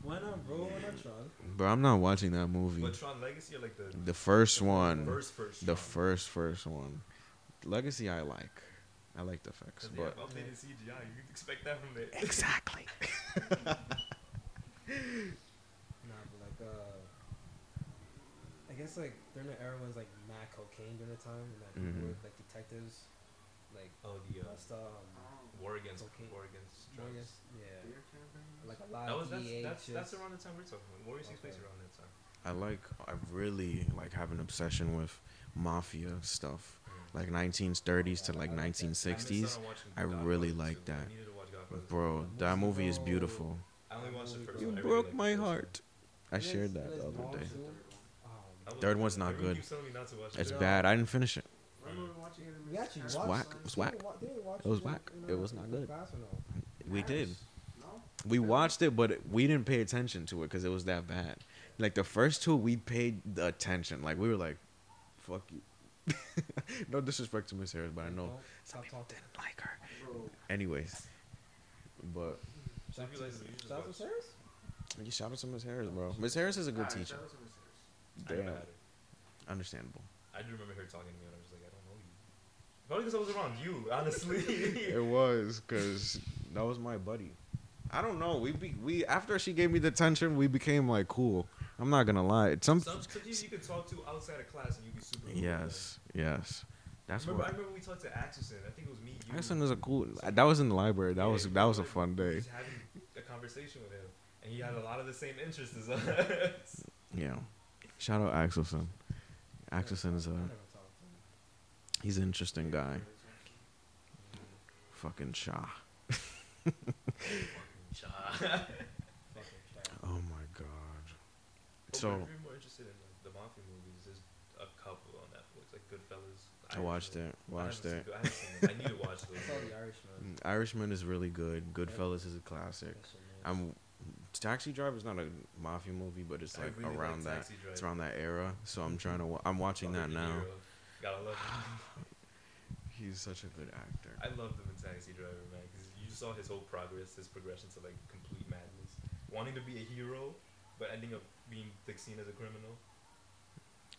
Why not, bro? Why not Tron? But I'm not watching that movie. But Tron Legacy or like the The first one. first first The Tron? first first one. Legacy I like. I like the effects, they have but updated CGI. You can expect that from it. exactly. Nah, but like, uh, I guess like during the era when it was like mad cocaine during the time, and that people Mhm. were like detectives, like Oh, the uh, bust um, war against Cocaine. war against drugs. yes, yeah, like a lot That of was that's that's, that's around the time we're talking about. Warriors takes place around that time. I like I really like have an obsession with mafia stuff. Like 1930s to like I like that. I 1960s. out I Godfather really too. like that. needed to watch Godfather. Bro, that movie is beautiful. I only watched the You first You one. I really broke liked my heart. I shared that the other day. too. That was Third one's not good. keeps telling me not to watch It's bad. I didn't finish it. We actually Miss watched. whack. It was whack. we wa- didn't we watch It was whack. It was not good. Class or no? We did. No? We watched it, but we didn't pay attention to it because it was that bad. Like the first two, we paid the attention. Like we were like, "Fuck you." no disrespect to Miss Harris, but I know Don't stop talking. didn't like her. Bro, Anyways, but So if you like the- you just Shout out watch- to Sarah's? you shout out to Miss Harris, bro. Miss Harris is a good teacher. shout out to Miss Harris. Damn, understandable. I do remember her talking to me, and I was just like, I don't know you. Probably because I was around you, honestly. It was because that was my buddy. I don't know. We be, we after she gave me the attention, we became like cool. I'm not gonna lie. Some, Some, some people you could talk to outside of class, and you'd be super. cool yes, yes. That's remember, I remember we talked to Axelson. I think it was me. You, Axon is a cool. That was in the library. That Yeah, was that was a fun day. Just having a conversation with him, and he had a lot of the same interests as us. Yeah. Shout out Axelson. Axelson is a never talked to him. He's an interesting guy. Fucking Shah. Cha. Fucking chat. Oh my god. But So if you're more interested in like, the mafia movies, there's a couple on Netflix, like Goodfellas. I watched it. Watched haven't it. seen- I, seen them. I need to watch I those. saw The Irishman. Irishman is really good. Goodfellas is a classic. That shit nice. I'm Taxi Driver is not a mafia movie, but it's like really around like that. It's around that era. So I'm trying to. Wa- I'm watching that now. Niro. Gotta love him. He's such a good actor. I loved him in Taxi Driver, man, because you saw his whole progress, his progression to like complete madness, wanting to be a hero, but ending up being like seen as a criminal.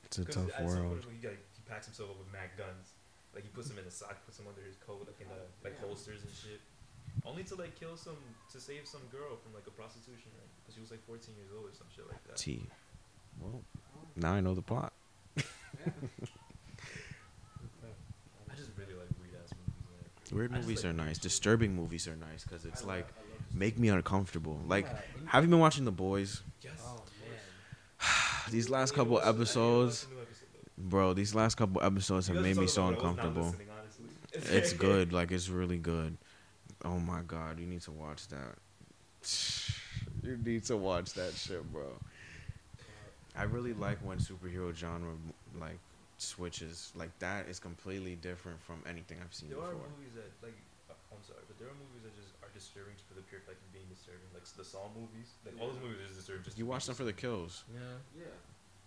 It's a tough at some world. point, he, like, he packs himself up with mag guns. Like he puts them in a sock, puts them under his coat, like in the like Damn. holsters and shit. Only to like kill some to save some girl from like a prostitution ring because she was like 14 years old or some shit like that. T. Well, now I know the plot. I just really like weird ass movies, man. Weird movies like are nice. Disturbing movies are nice because it's I like love- I love this make me uncomfortable. Like, Yeah, have you been watching The Boys? Yes. Oh man. These last I need to couple watch the- I need to watch episodes, the new episode, though. bro. These last couple episodes have made me so about it, I was not uncomfortable. It's good. Like it's really good. Oh my god, you need to watch that. You need to watch that shit, bro. I really like when superhero genre like switches. Like that is completely different from anything I've seen There are before. movies that like uh, I'm sorry, but there are movies that just are disturbing for the pure fact of being disturbing. Like the Saw movies, like all those movies are just disturbing. Just You watch them for the kills. Yeah. Yeah.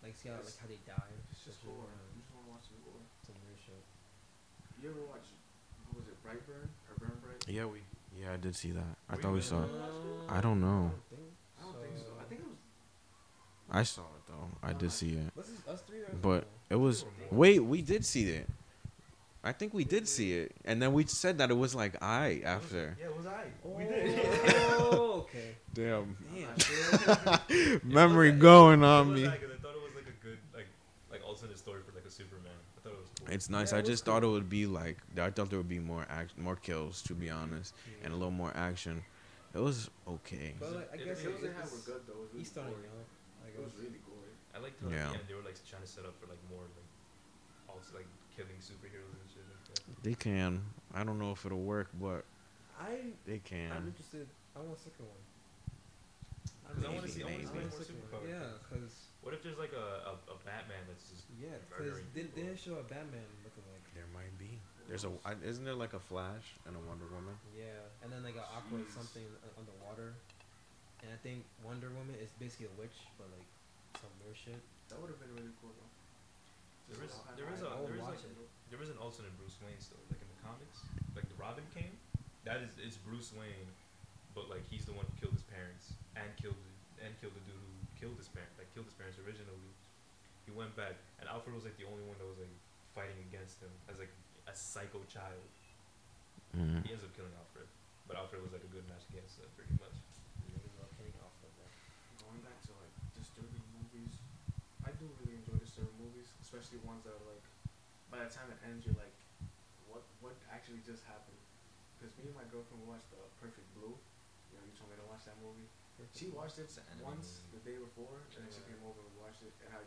Like see how like how they die. It's just Shit, gore. yeah. You just want to watch some gore. Some weird shit. You ever watch, what was it, Brightburn? Or Burn Bright? Yeah, we. Yeah, I did see that. I Were thought we saw it. I don't know. I don't think I don't think so. I think it was. I saw it though. I did see it. What's this, us three? But it was. There were more. Wait, we did see it. I think we did see it, and then we said that it was like I after. Yeah, it was I. Oh, We did. Oh, okay. Damn. Damn. Memory It going on me. I, 'cause I thought it was like a good like like alternate story for like a Superman. I thought it was cool. It's nice. Yeah, I it was just thought it would be like I thought there would be more act, more kills, to be mm-hmm. honest, and a little more action. It was okay. But like, I guess it The it, kills they had it's, were good though. It was really he's starting young. I It was really gory. Eh? I liked how Yeah. at the end they were like trying to set up for like more like also like killing superheroes and shit like that. They can. I don't know if it'll work, but I they can. I'm interested. I want a second one. Because I want to Maybe, see, I want to see maybe. more superpowers. Yeah, because What if there's like a, a, a Batman that's just yeah, because they, people. didn't show a Batman looking like There might be. There's a. I- Isn't there like a Flash and a Wonder Woman? yeah, and then they got Aqua something uh, underwater, and I think Wonder Woman is basically a witch, but like some weird shit. That would have been really cool though. there is I- there is I- a I would there is watch like there is an alternate Bruce Wayne story like in the comics like the Robin came that is it's Bruce Wayne but like he's the one who killed his parents and killed the, and killed the dude who killed his parents like killed his parents originally he went back and Alfred was like the only one that was like fighting against him as like a psycho child Mm. he ends up killing Alfred but Alfred was like a good match against him pretty much Niggas love hitting off of that. Going back to like disturbing movies, I do really enjoy disturbing movies, especially ones that are like, by the time it ends, you're like, what what actually just happened? Because me and my girlfriend watched uh, Perfect Blue. You know, you told me to watch that movie. She watched it once movie. the day before, and then she came over and watched it, and I,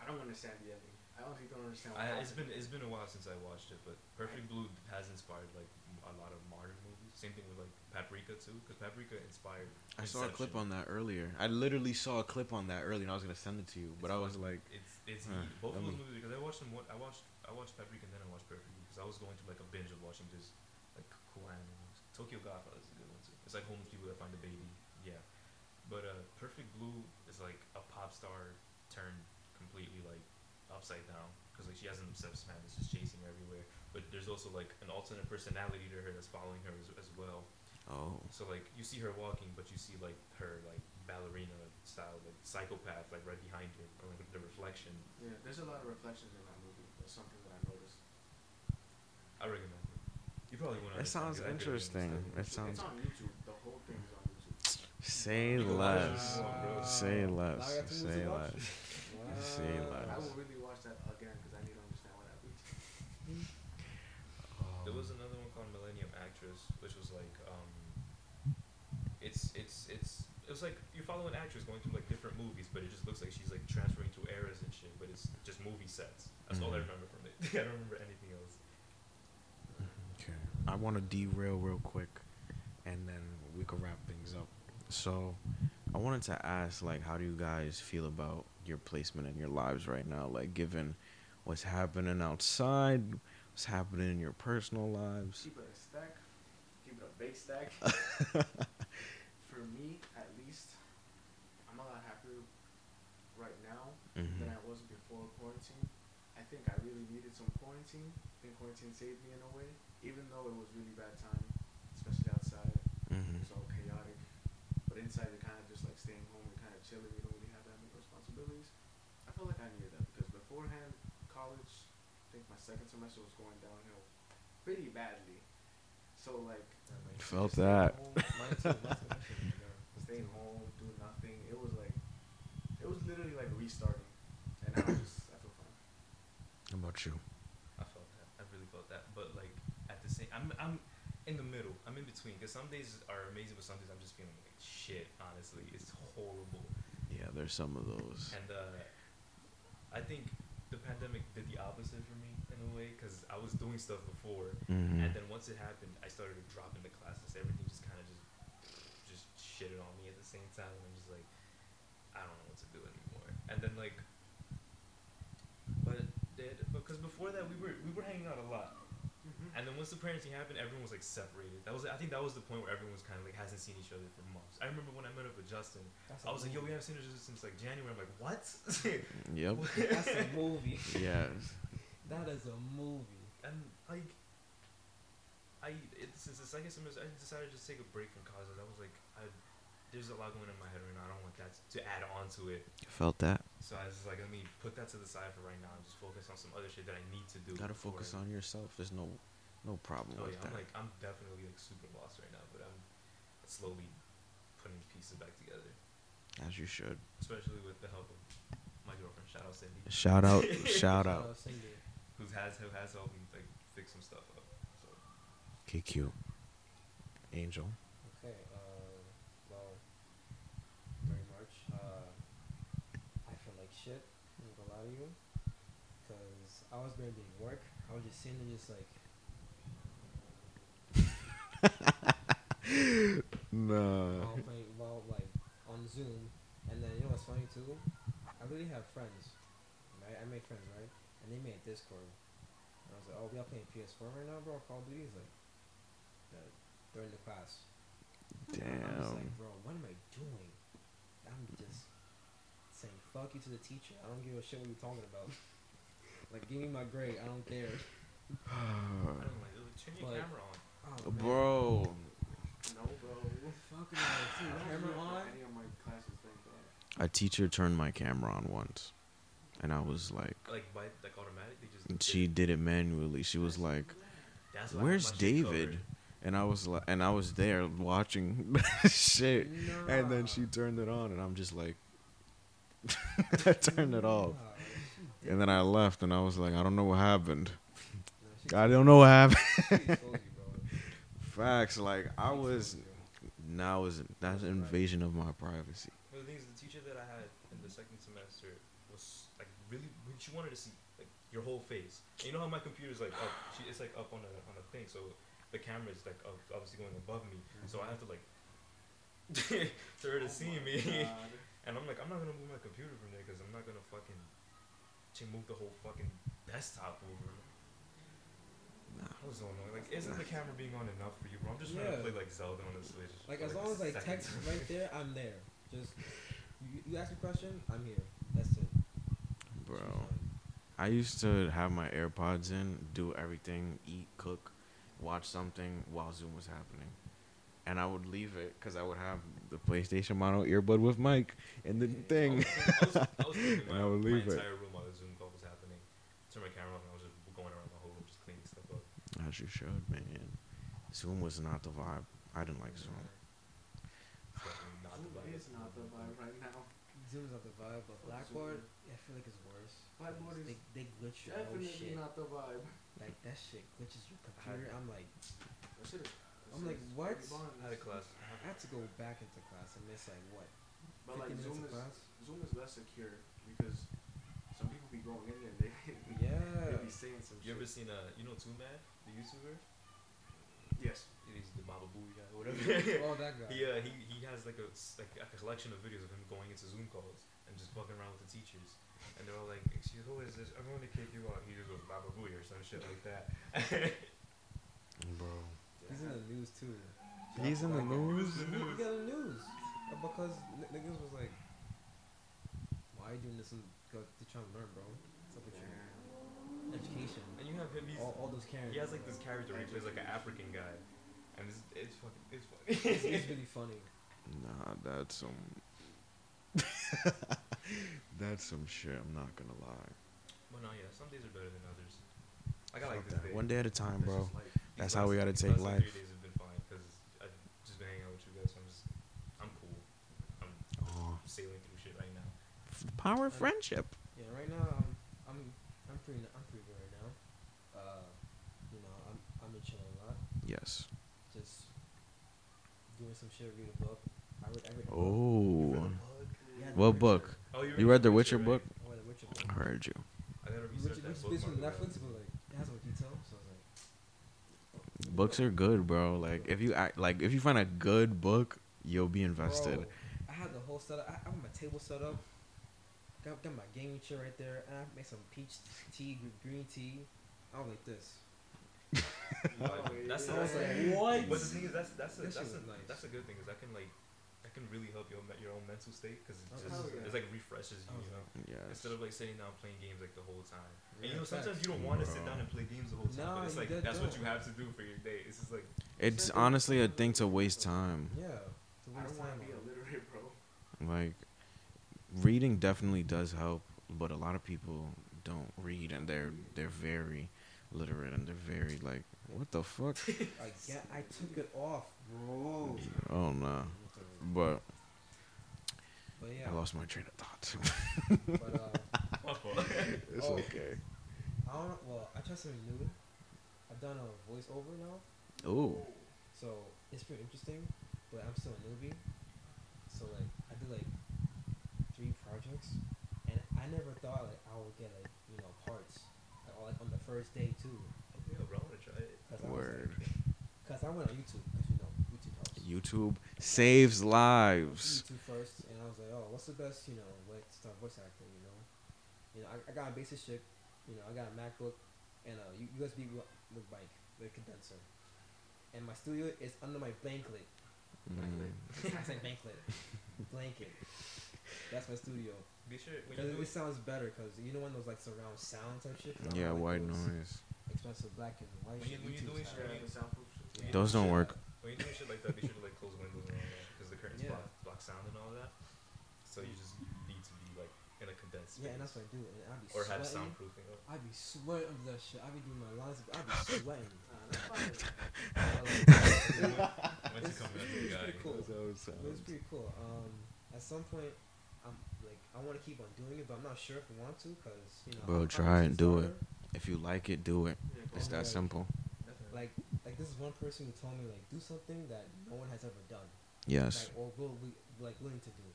I don't understand the ending. I honestly don't understand. I, it's happened. been it's been a while since I watched it, but Perfect Blue has inspired like a lot of modern. Same thing with like Paprika too, because Paprika inspired. I saw a clip on that earlier. I literally saw a clip on that earlier, and I was gonna send it to you, but I was like, it's it's huh, both of those movies because I watched them. What I watched I watched Paprika and then I watched Perfect Blue because I was going to like a binge of watching just like cool anime. Tokyo Godfather is a good one too. It's like homeless people that find a baby. Yeah, but uh, Perfect Blue is like a pop star turned completely like upside down because like she has an obsessed man that's just chasing her everywhere. But there's also like an alternate personality to her that's following her as, as well. oh, So like you see her walking, but you see like her like ballerina style, like psychopath, like right behind her, or like the reflection. Yeah, there's a lot of reflections in that movie. That's something that I noticed. I recommend it. You probably won't. It sounds interesting. It sounds. It's on YouTube. The whole thing is on YouTube. Say You can watch it less. if you want, bro. Say less. I got two Say less. Say less. I will really watch that again because I need to understand what happened. There was another one called Millennium Actress, which was like um, it's it's it's it was like follow an actress going through like different movies, but it just looks like she's like transferring through eras and shit. But it's just movie sets. That's all I Mhm. remember from it. I don't remember anything else. Okay. I want to derail real quick, and then we can wrap things up. So, I wanted to ask, like, how do you guys feel about your placement in your lives right now? Like, given what's happening outside, what's happening in your personal lives. Keep it a stack. Keep it a big stack. For me, at least, I'm a lot happier right now than Mhm. I was before quarantine. I think I really needed some quarantine. I think quarantine saved me in a way, even though it was really bad time, especially outside. Mhm. It was all chaotic. But inside, you're kind of just like staying home. You're kind of chilling. You don't really have that many responsibilities. I felt like I needed that because beforehand, college, I think my second semester was going downhill pretty badly. So like, Felt just staying that. home, Mine too. Mine too. That shit was down. staying home, doing nothing. It was like, it was literally like restarting. And now I just, I feel fine. How about you? I felt that. I really felt that. But like at the same, I'm I'm in the middle. I'm in between because some days are amazing, but some days I'm just feeling like shit. Honestly, it's horrible. Yeah, there's some of those. And uh, I think the pandemic did the opposite for me in a way because I was doing stuff before, Mm-hmm. and then once it happened, I started dropping the classes. Everything just kind of just just shitted on me at the same time. And I'm just like, I don't know what to do anymore. And then like, but it, because before that we were we were hanging out a lot. Mm-hmm. And then once the parenting happened, everyone was like separated. That was I think that was the point where everyone was kind of like hasn't seen each other for months. I remember when I met up with Justin, That's I a was like, "Yo, we haven't seen each other since like January." I'm like, "What?" Yep. That's a movie. yes. That is a movie. and like, I it, since the second semester, I decided to just take a break from college. I was like, I there's a lot going in my head right now. I don't want that to add on to it. Felt that. So I was just like, let me put that to the side for right now and just focus on some other shit that I need to do. Gotta focus on yourself. There's no, no problem Oh with yeah, I'm like I'm definitely like super lost right now, but I'm slowly putting pieces back together, As you should. especially with the help of my girlfriend. Shout out Cindy, Shout out. shout out. Cindy. who has who has helped me like fix some stuff up. So KQ. Angel. Okay, uh, well, very much. Uh, I feel like shit. I'm not gonna lie to you, cause I was barely doing work. I was just sitting there, just like, Nah. while playing, while like on Zoom, and then you know what's funny too? I really have friends, right? I make friends, right? And they made Discord. And I was like, oh, we all playing PS4 right now, bro. Call of Duty is like, uh, during the class. Damn. Just Damn. like, bro, what am I doing? I'm just saying fuck you to the teacher. I don't give a shit what you're talking about. like, give me my grade. I don't care. I don't like turn your But- camera on. Oh, man. Bro. No, bro. Fucking hell, dude, I don't camera do on. Any of my classes, thank God. A teacher turned my camera on once. And I was like, Like by like automatic, they just. did she did it manually. She was like, That's why I have Where's my shit David? covered. And I was like, and I was there watching shit. And then she turned it on, and I'm just like, I turned it off. Nah, she And then I left, and I was like, I don't know what happened. I don't know what happened. she exposed you, bro. Facts, like I was. Now is that's an invasion of my privacy. Well, the thing is, the teacher that I had in the second semester was like really. She wanted to see like your whole face. And you know how my computer's like up? She, it's like up on a on a thing, so the camera's like up, obviously going above me. So I have to like for her to oh see Oh my me. God. And I'm like, I'm not gonna move my computer from there because I'm not gonna fucking to move the whole fucking desktop over. Nah. I was so. Like, isn't the camera being on enough for you, bro? I'm just trying Yeah. to play like Zelda on the Switch. Like, as like, long as I second. text right there, I'm there. Just, you, you ask a question, I'm here. That's it. Bro, I used to have my AirPods in, do everything, eat, cook, watch something while Zoom was happening. And I would leave it because I would have the PlayStation model earbud with mic and the thing. I was, I was, I was And I would leave it. entire room while the Zoom call was happening. Turn my camera off and I was just going around the whole room just cleaning stuff up. As you should, man. Zoom was not the vibe. I didn't like Zoom. It's not the Zoom vibe. is not the vibe right now. Zoom's not the vibe, but Blackboard, yeah, I feel like it's worse. Blackboard They, is they glitch your Definitely shit. not the vibe. Like, that shit glitches your computer. I'm like, That shit is- I'm like, what? pretty fun. I had a class. I had to go back into class and miss, like, what? But like Zoom is class? Zoom is less secure because some people be going in there and they Yeah. they be saying some You shit. ever seen uh, you know Tomad, the YouTuber? yes. He's the Baba Booey guy, or whatever. oh, that guy. he uh, he he has like a s- like a collection of videos of him going into Zoom calls and just fucking around with the teachers, and they're all like, "Excuse, me, who is this? I'm going to kick you out." He just goes Baba Booey or some shit like that. Bro. He's in the news, too. He's in the news? He got the news. Uh, Because n- niggas was like, why are you doing this? Because they're trying to learn, bro. What's up with your education? and you have him. He's, All, all those characters. he has like this character where he plays like an African guy, and it's it's fucking it's funny. It's, it's really funny. Nah, that's some. that's some shit. I'm not gonna lie. Well, no, yeah, some days are better than others. Like I like Fuck this that. day. One day at a time, That's bro. just life. That's how we gotta take last, like, life. Three days have been fine because I've just been hanging out with you guys. So I'm just I'm cool. I'm Aw. sailing through shit right now. The power of friendship. Yeah, right now I'm I'm I'm pretty I'm pretty good right now. Uh, you know I'm I'm been chilling a lot. Yes. Just doing some shit. Read a book. I read. I oh. read a book. Oh. Yeah, What Witcher. book? Oh, You read the Witcher right? book? I read the Witcher book. I heard you. I gotta it's bookmark based on it. Netflix, but like it has more detail. So I like, Books are good, bro. Like if you act, like if you find a good book, you'll be invested. Bro, I had the whole setup. I, I have my table set up. Got, got my gaming chair right there, and I make some peach tea, gr- green tea. I was like this. No, That's yeah. I was the- like, what? But the thing is, that's that's a, That that's a, nice. that's a good thing. Is that can like that can really help your your own mental state because it Oh, just hell yeah. it's like refreshes you, you know. Yes. Instead of like sitting down playing games like the whole time. And you know, sometimes facts. you don't want to sit down and play games the whole time, Nah, but it's like that's what don't. you have to do for your day. It's just like It's Simple. honestly a thing to waste time. Yeah. To I don't want time to be illiterate, bro. Like reading definitely does help, but a lot of people don't read and they're they're very literate and they're very like what the fuck? I get, I took it off, bro. oh no. But But yeah. I lost my train of thought. But uh, it's Oh. okay. I don't know. Well, I tried something new. I've done a voiceover now, Ooh. so it's pretty interesting. But I'm still a newbie, so like I did like three projects, and I never thought like I would get like you know parts like, on the first day too. yeah, bro, I want to try it. Cause I was Word. like, Cause I went on YouTube, cause you know YouTube helps. YouTube saves lives. YouTube first, and I was like, oh, what's the best, you know, way to start voice acting, you know? You know, I, I got a basic shit, you know, I got a MacBook and a USB wi- with mic, with condenser. And my studio is under my blanket. Mm. I say blanket. Blanket. That's my studio. Be sure Cause it, it sounds better, cause you know when those like surround sound type shit. 'Cause I Yeah, like white noise. Expensive black and white When you- when you're doing have. shit, Yeah, the soundproof shit. when you Those do don't work. When you do shit like that, be sure to like close windows and all that because the curtains Yeah. block block sound and all that. So you just need to be like in a condensed Yeah, and that's what I do. And I'd be or have soundproofing up. I'd be sweating under that shit. I'd be doing my lines. I'd be sweating. Nah, that's fine. Once you It's- come out it's the guy, pretty cool. how it It pretty cool. Um, at some point, I'm like, I want to keep on doing it, but I'm not sure if I want to, cause you know. Bro, I'm- I'm try and do it. If you like it, do it. Yeah, It's ahead. that simple. Definitely. Like, like this is one person who told me like do something that no one has ever done, Yes. like or will be like willing to do,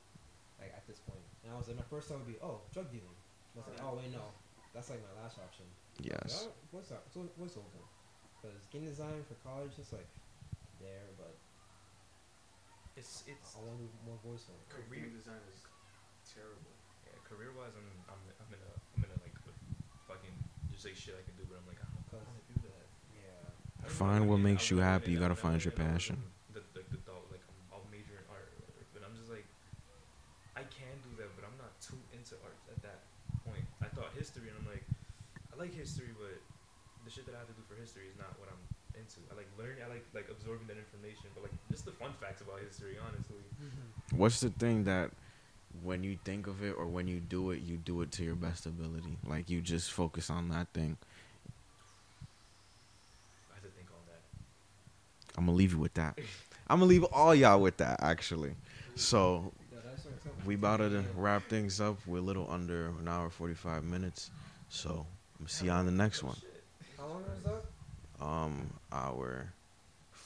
like at this point. And I was like, my first thought would be, oh, drug dealing. I was like, oh wait, no, that's like my last option. Yes. Yeah, oh, what's up? So what's over? Because game design for college is like there, but it's it's I want to do more voiceover. Career- Game design is terrible. yeah, career wise, I'm I'm I'm in a I'm in a like fucking just like shit I can do, but I'm like I don't Cause- want to do that. Yeah. Find know, what like, makes you happy. You gotta find your and I was passion. The, the, the thought, like I'm, I'll major in art whatever, but I'm just like I can do that, but I'm not too into art at that point. I thought history, and I'm like I like history, but the shit that I have to do for history is not what I'm into. I like learning, I like like absorbing that information, but like just the fun facts about history, honestly. Mm-hmm. What's the thing that when you think of it or when you do it, you do it to your best ability? Like you just focus on that thing. I have to think on that. I'm gonna leave you with that. I'm gonna leave all y'all with that actually. So Yeah, that's what I'm saying. we about to wrap things up. We're a little under an hour forty five minutes. So I'm see you on the next one. How long is that? Um, hour